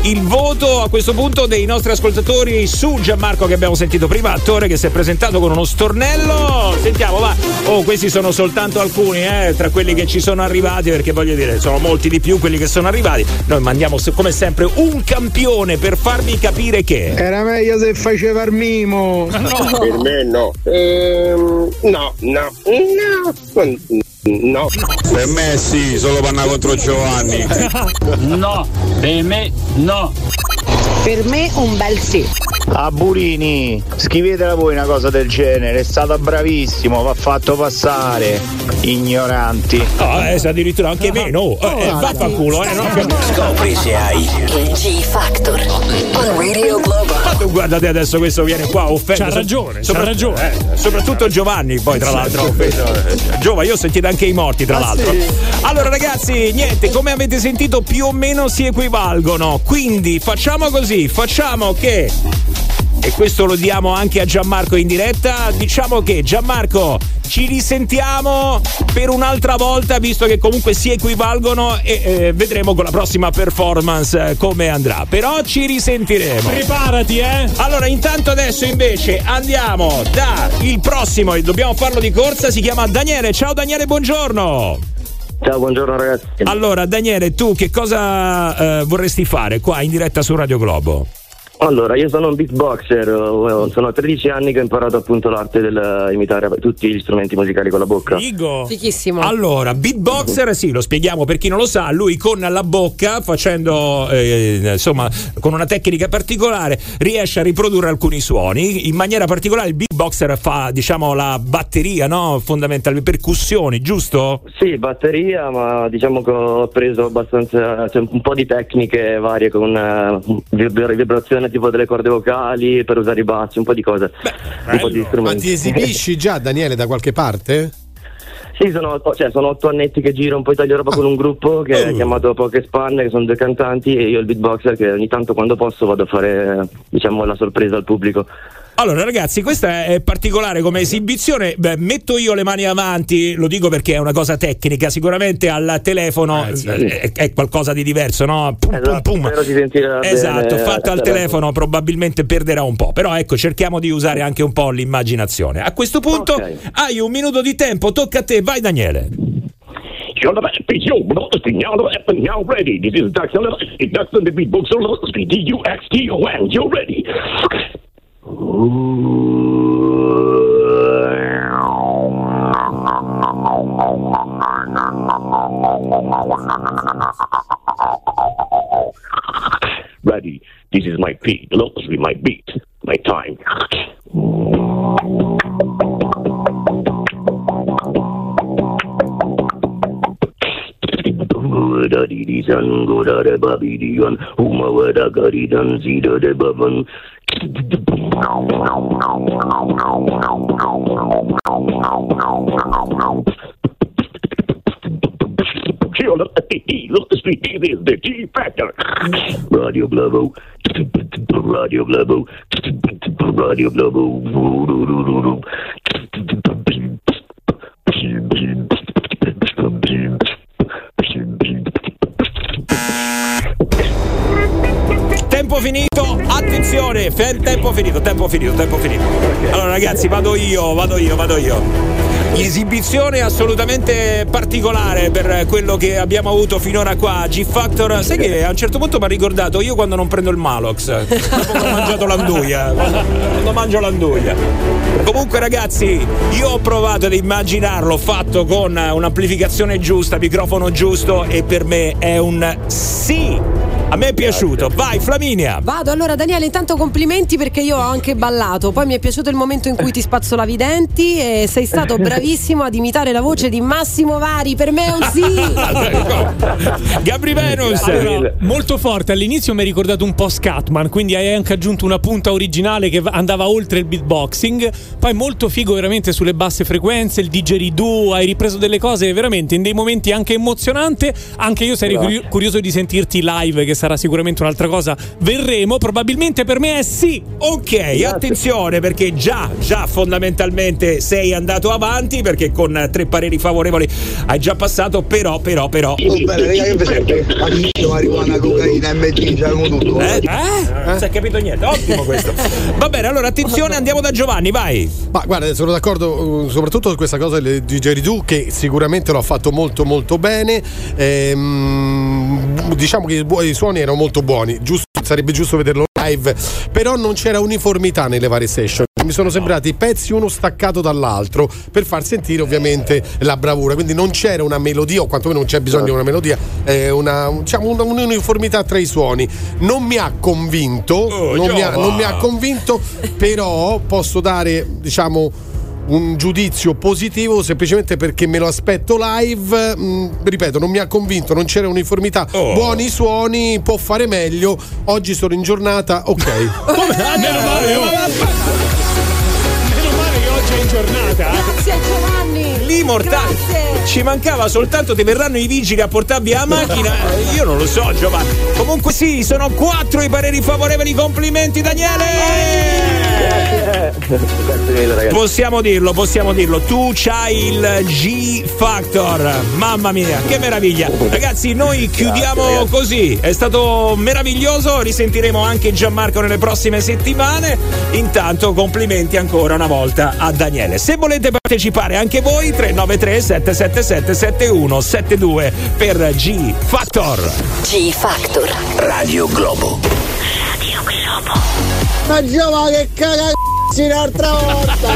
il voto a questo punto dei nostri ascoltatori su Gianmarco che abbiamo sentito prima, attore che si è presentato con uno stornello. Sentiamo, va. Oh, questi sono soltanto alcuni, eh, tra quelli che ci sono arrivati, perché voglio dire, sono molti di più quelli che sono arrivati. Noi mandiamo come sempre un campione per farvi capire che Era meglio se faceva il mimo. <laughs> Per me no. Ehm, no, no, no. No. Per me sì, solo panna contro Giovanni. <laughs> No, per me no. Per me un bel sì. A Burini, scrivetela voi una cosa del genere, è stato bravissimo, va fatto passare. Ignoranti. Ah, adesso addirittura anche meno. Oh, eh, vaffanculo, eh, no? Scopri se hai Il G Factor. On Radio Globo. Ma tu guardate adesso questo viene qua offende. C'ha so- ragione, c'ha sopra- ragione. eh, soprattutto Giovanni, poi tra l'altro. offeso. Eh, Giova, io ho sentito anche i morti, tra l'altro. Allora, ragazzi, niente, come avete sentito, più o meno si equivalgono. Quindi facciamo così, facciamo che. E questo lo diamo anche a Gianmarco in diretta. Diciamo che Gianmarco ci risentiamo per un'altra volta, visto che comunque si equivalgono e eh, vedremo con la prossima performance eh, come andrà. Però ci risentiremo. Preparati, eh! Allora, intanto adesso invece andiamo da il prossimo e dobbiamo farlo di corsa, si chiama Daniele. Ciao Daniele, buongiorno. Ciao, buongiorno ragazzi. Allora, Daniele, tu che cosa eh, vorresti fare qua in diretta su Radio Globo? Allora, io sono un beatboxer, eh, sono 13 anni che ho imparato appunto l'arte del imitare tutti gli strumenti musicali con la bocca. Figo. Fichissimo. Allora, beatboxer, sì, lo spieghiamo per chi non lo sa, lui con la bocca, facendo eh, insomma, con una tecnica particolare, riesce a riprodurre alcuni suoni. In maniera particolare il beatboxer fa, diciamo, la batteria, no? Fondamentalmente, percussioni, giusto? Sì, batteria, ma diciamo che ho preso abbastanza, cioè, un po' di tecniche varie con eh, vibra- vibrazione tipo delle corde vocali per usare i bassi, un po' di cose, un po' di Ma ti esibisci <laughs> già, Daniele, da qualche parte? Sì, sono, cioè, sono otto annetti che giro un po' Italia Europa con un gruppo che Oh. è chiamato Poche Spanne, che sono due cantanti, e io il beatboxer che ogni tanto quando posso vado a fare diciamo la sorpresa al pubblico. Allora, ragazzi, questa è particolare come esibizione. Beh, metto io le mani avanti, lo dico perché è una cosa tecnica. Sicuramente al telefono eh, è, è qualcosa di diverso, no? Pum, pum, pum. Sentirà Esatto, bene fatto al telefono probabilmente perderà un po', però ecco, cerchiamo di usare anche un po' l'immaginazione. A questo punto hai un minuto di tempo, tocca a te, vai Daniele. Secondo me Yo, Lotus Street, now, now ready. This is Dr. Dr. the Beat Books on Lotus Street. D-U-X-T-O-N. You're ready. Ready. This is my beat. The Lotus Street, my beat. My time. da di di san go da de ba bi di yon uma wa da ga di dan si da de ba van Chill up the look the street this is the G factor Radio Globo. Radio Globo. Radio Globo Tempo finito, attenzione, fe- tempo finito, tempo finito, tempo finito. Allora ragazzi, vado io, vado io, vado io. Esibizione assolutamente particolare per quello che abbiamo avuto finora qua. G Factor, sai che a un certo punto mi ha ricordato io quando non prendo il Malox, <laughs> dopo che ho mangiato l'anduia. Quando mangio l'anduia. Comunque ragazzi, io ho provato ad immaginarlo fatto con un'amplificazione giusta, microfono giusto e per me è un sì. A me è piaciuto. Vai Flaminia. Vado, allora Daniele, intanto complimenti perché io ho anche ballato, poi mi è piaciuto il momento in cui ti spazzolavi i denti e sei stato <laughs> bravissimo ad imitare la voce di Massimo Vari, per me è un sì! <laughs> Gabri Venus. Allora, molto forte, all'inizio mi hai ricordato un po' Scatman, quindi hai anche aggiunto una punta originale che andava oltre il beatboxing, poi molto figo veramente sulle basse frequenze, il didgeridoo, hai ripreso delle cose veramente in dei momenti anche emozionanti, anche io sarei curio- curioso di sentirti live che sarà sicuramente un'altra cosa. Verremo, probabilmente per me è sì. Ok, attenzione perché già, già fondamentalmente sei andato avanti perché con tre pareri favorevoli hai già passato, però, però, però. Oh, bene, raga, che vi serve? Anch'io, marijuana, cocaina, MD, c'abbiamo tutto. Eh? Non si è capito niente, ottimo questo. Va bene, allora attenzione, andiamo da Giovanni, vai. Ma guarda, sono d'accordo uh, soprattutto su questa cosa DJ Ridoo che sicuramente lo ha fatto molto molto bene. Ehm, diciamo che i bu- suoni erano molto buoni, giusto- sarebbe giusto vederlo live, però non c'era uniformità nelle varie session. Mi sono sembrati pezzi uno staccato dall'altro per far sentire ovviamente la bravura, quindi non c'era una melodia o quantomeno non c'è bisogno di una melodia, eh, una, diciamo, una- un'uniformità tra i suoni. Non mi ha convinto, non, mi ha, non mi ha convinto, però posso dare diciamo un giudizio positivo semplicemente perché me lo aspetto live. Mm, ripeto, non mi ha convinto, non c'era uniformità. Buoni suoni, può fare meglio. Oggi sono in giornata, ok. <laughs> Meno male, oh. Meno male che oggi è in giornata. Grazie Giovanni! Lì mortale. Ci mancava soltanto ti verranno i vigili a portarvi la macchina. Eh, Io non lo so, Giovanni. Comunque sì, sono quattro i pareri favorevoli. Complimenti, Daniele! Possiamo dirlo, possiamo dirlo. Tu c'hai il G Factor. Mamma mia, che meraviglia. Ragazzi, noi chiudiamo così. È stato meraviglioso. Risentiremo anche Gianmarco nelle prossime settimane. Intanto, complimenti ancora una volta a Daniele. Se volete partecipare anche voi, 393 777 7172 per G Factor. G Factor. Radio Globo. Ma Giova che caga un'altra volta!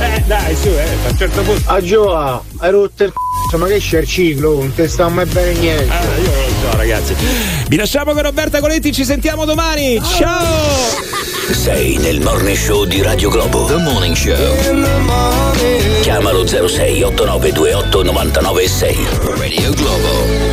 Eh, dai, su, eh, a un certo punto. A Giova, hai rotto il c***o, ma che c'è il ciclo? Non ti sta mai bene niente. Eh, io ragazzi. Vi lasciamo con Roberta Coletti, ci sentiamo domani. Ciao! Sei nel morning show di Radio Globo. The Morning Show. Chiamalo 06 8928 996. Radio Globo.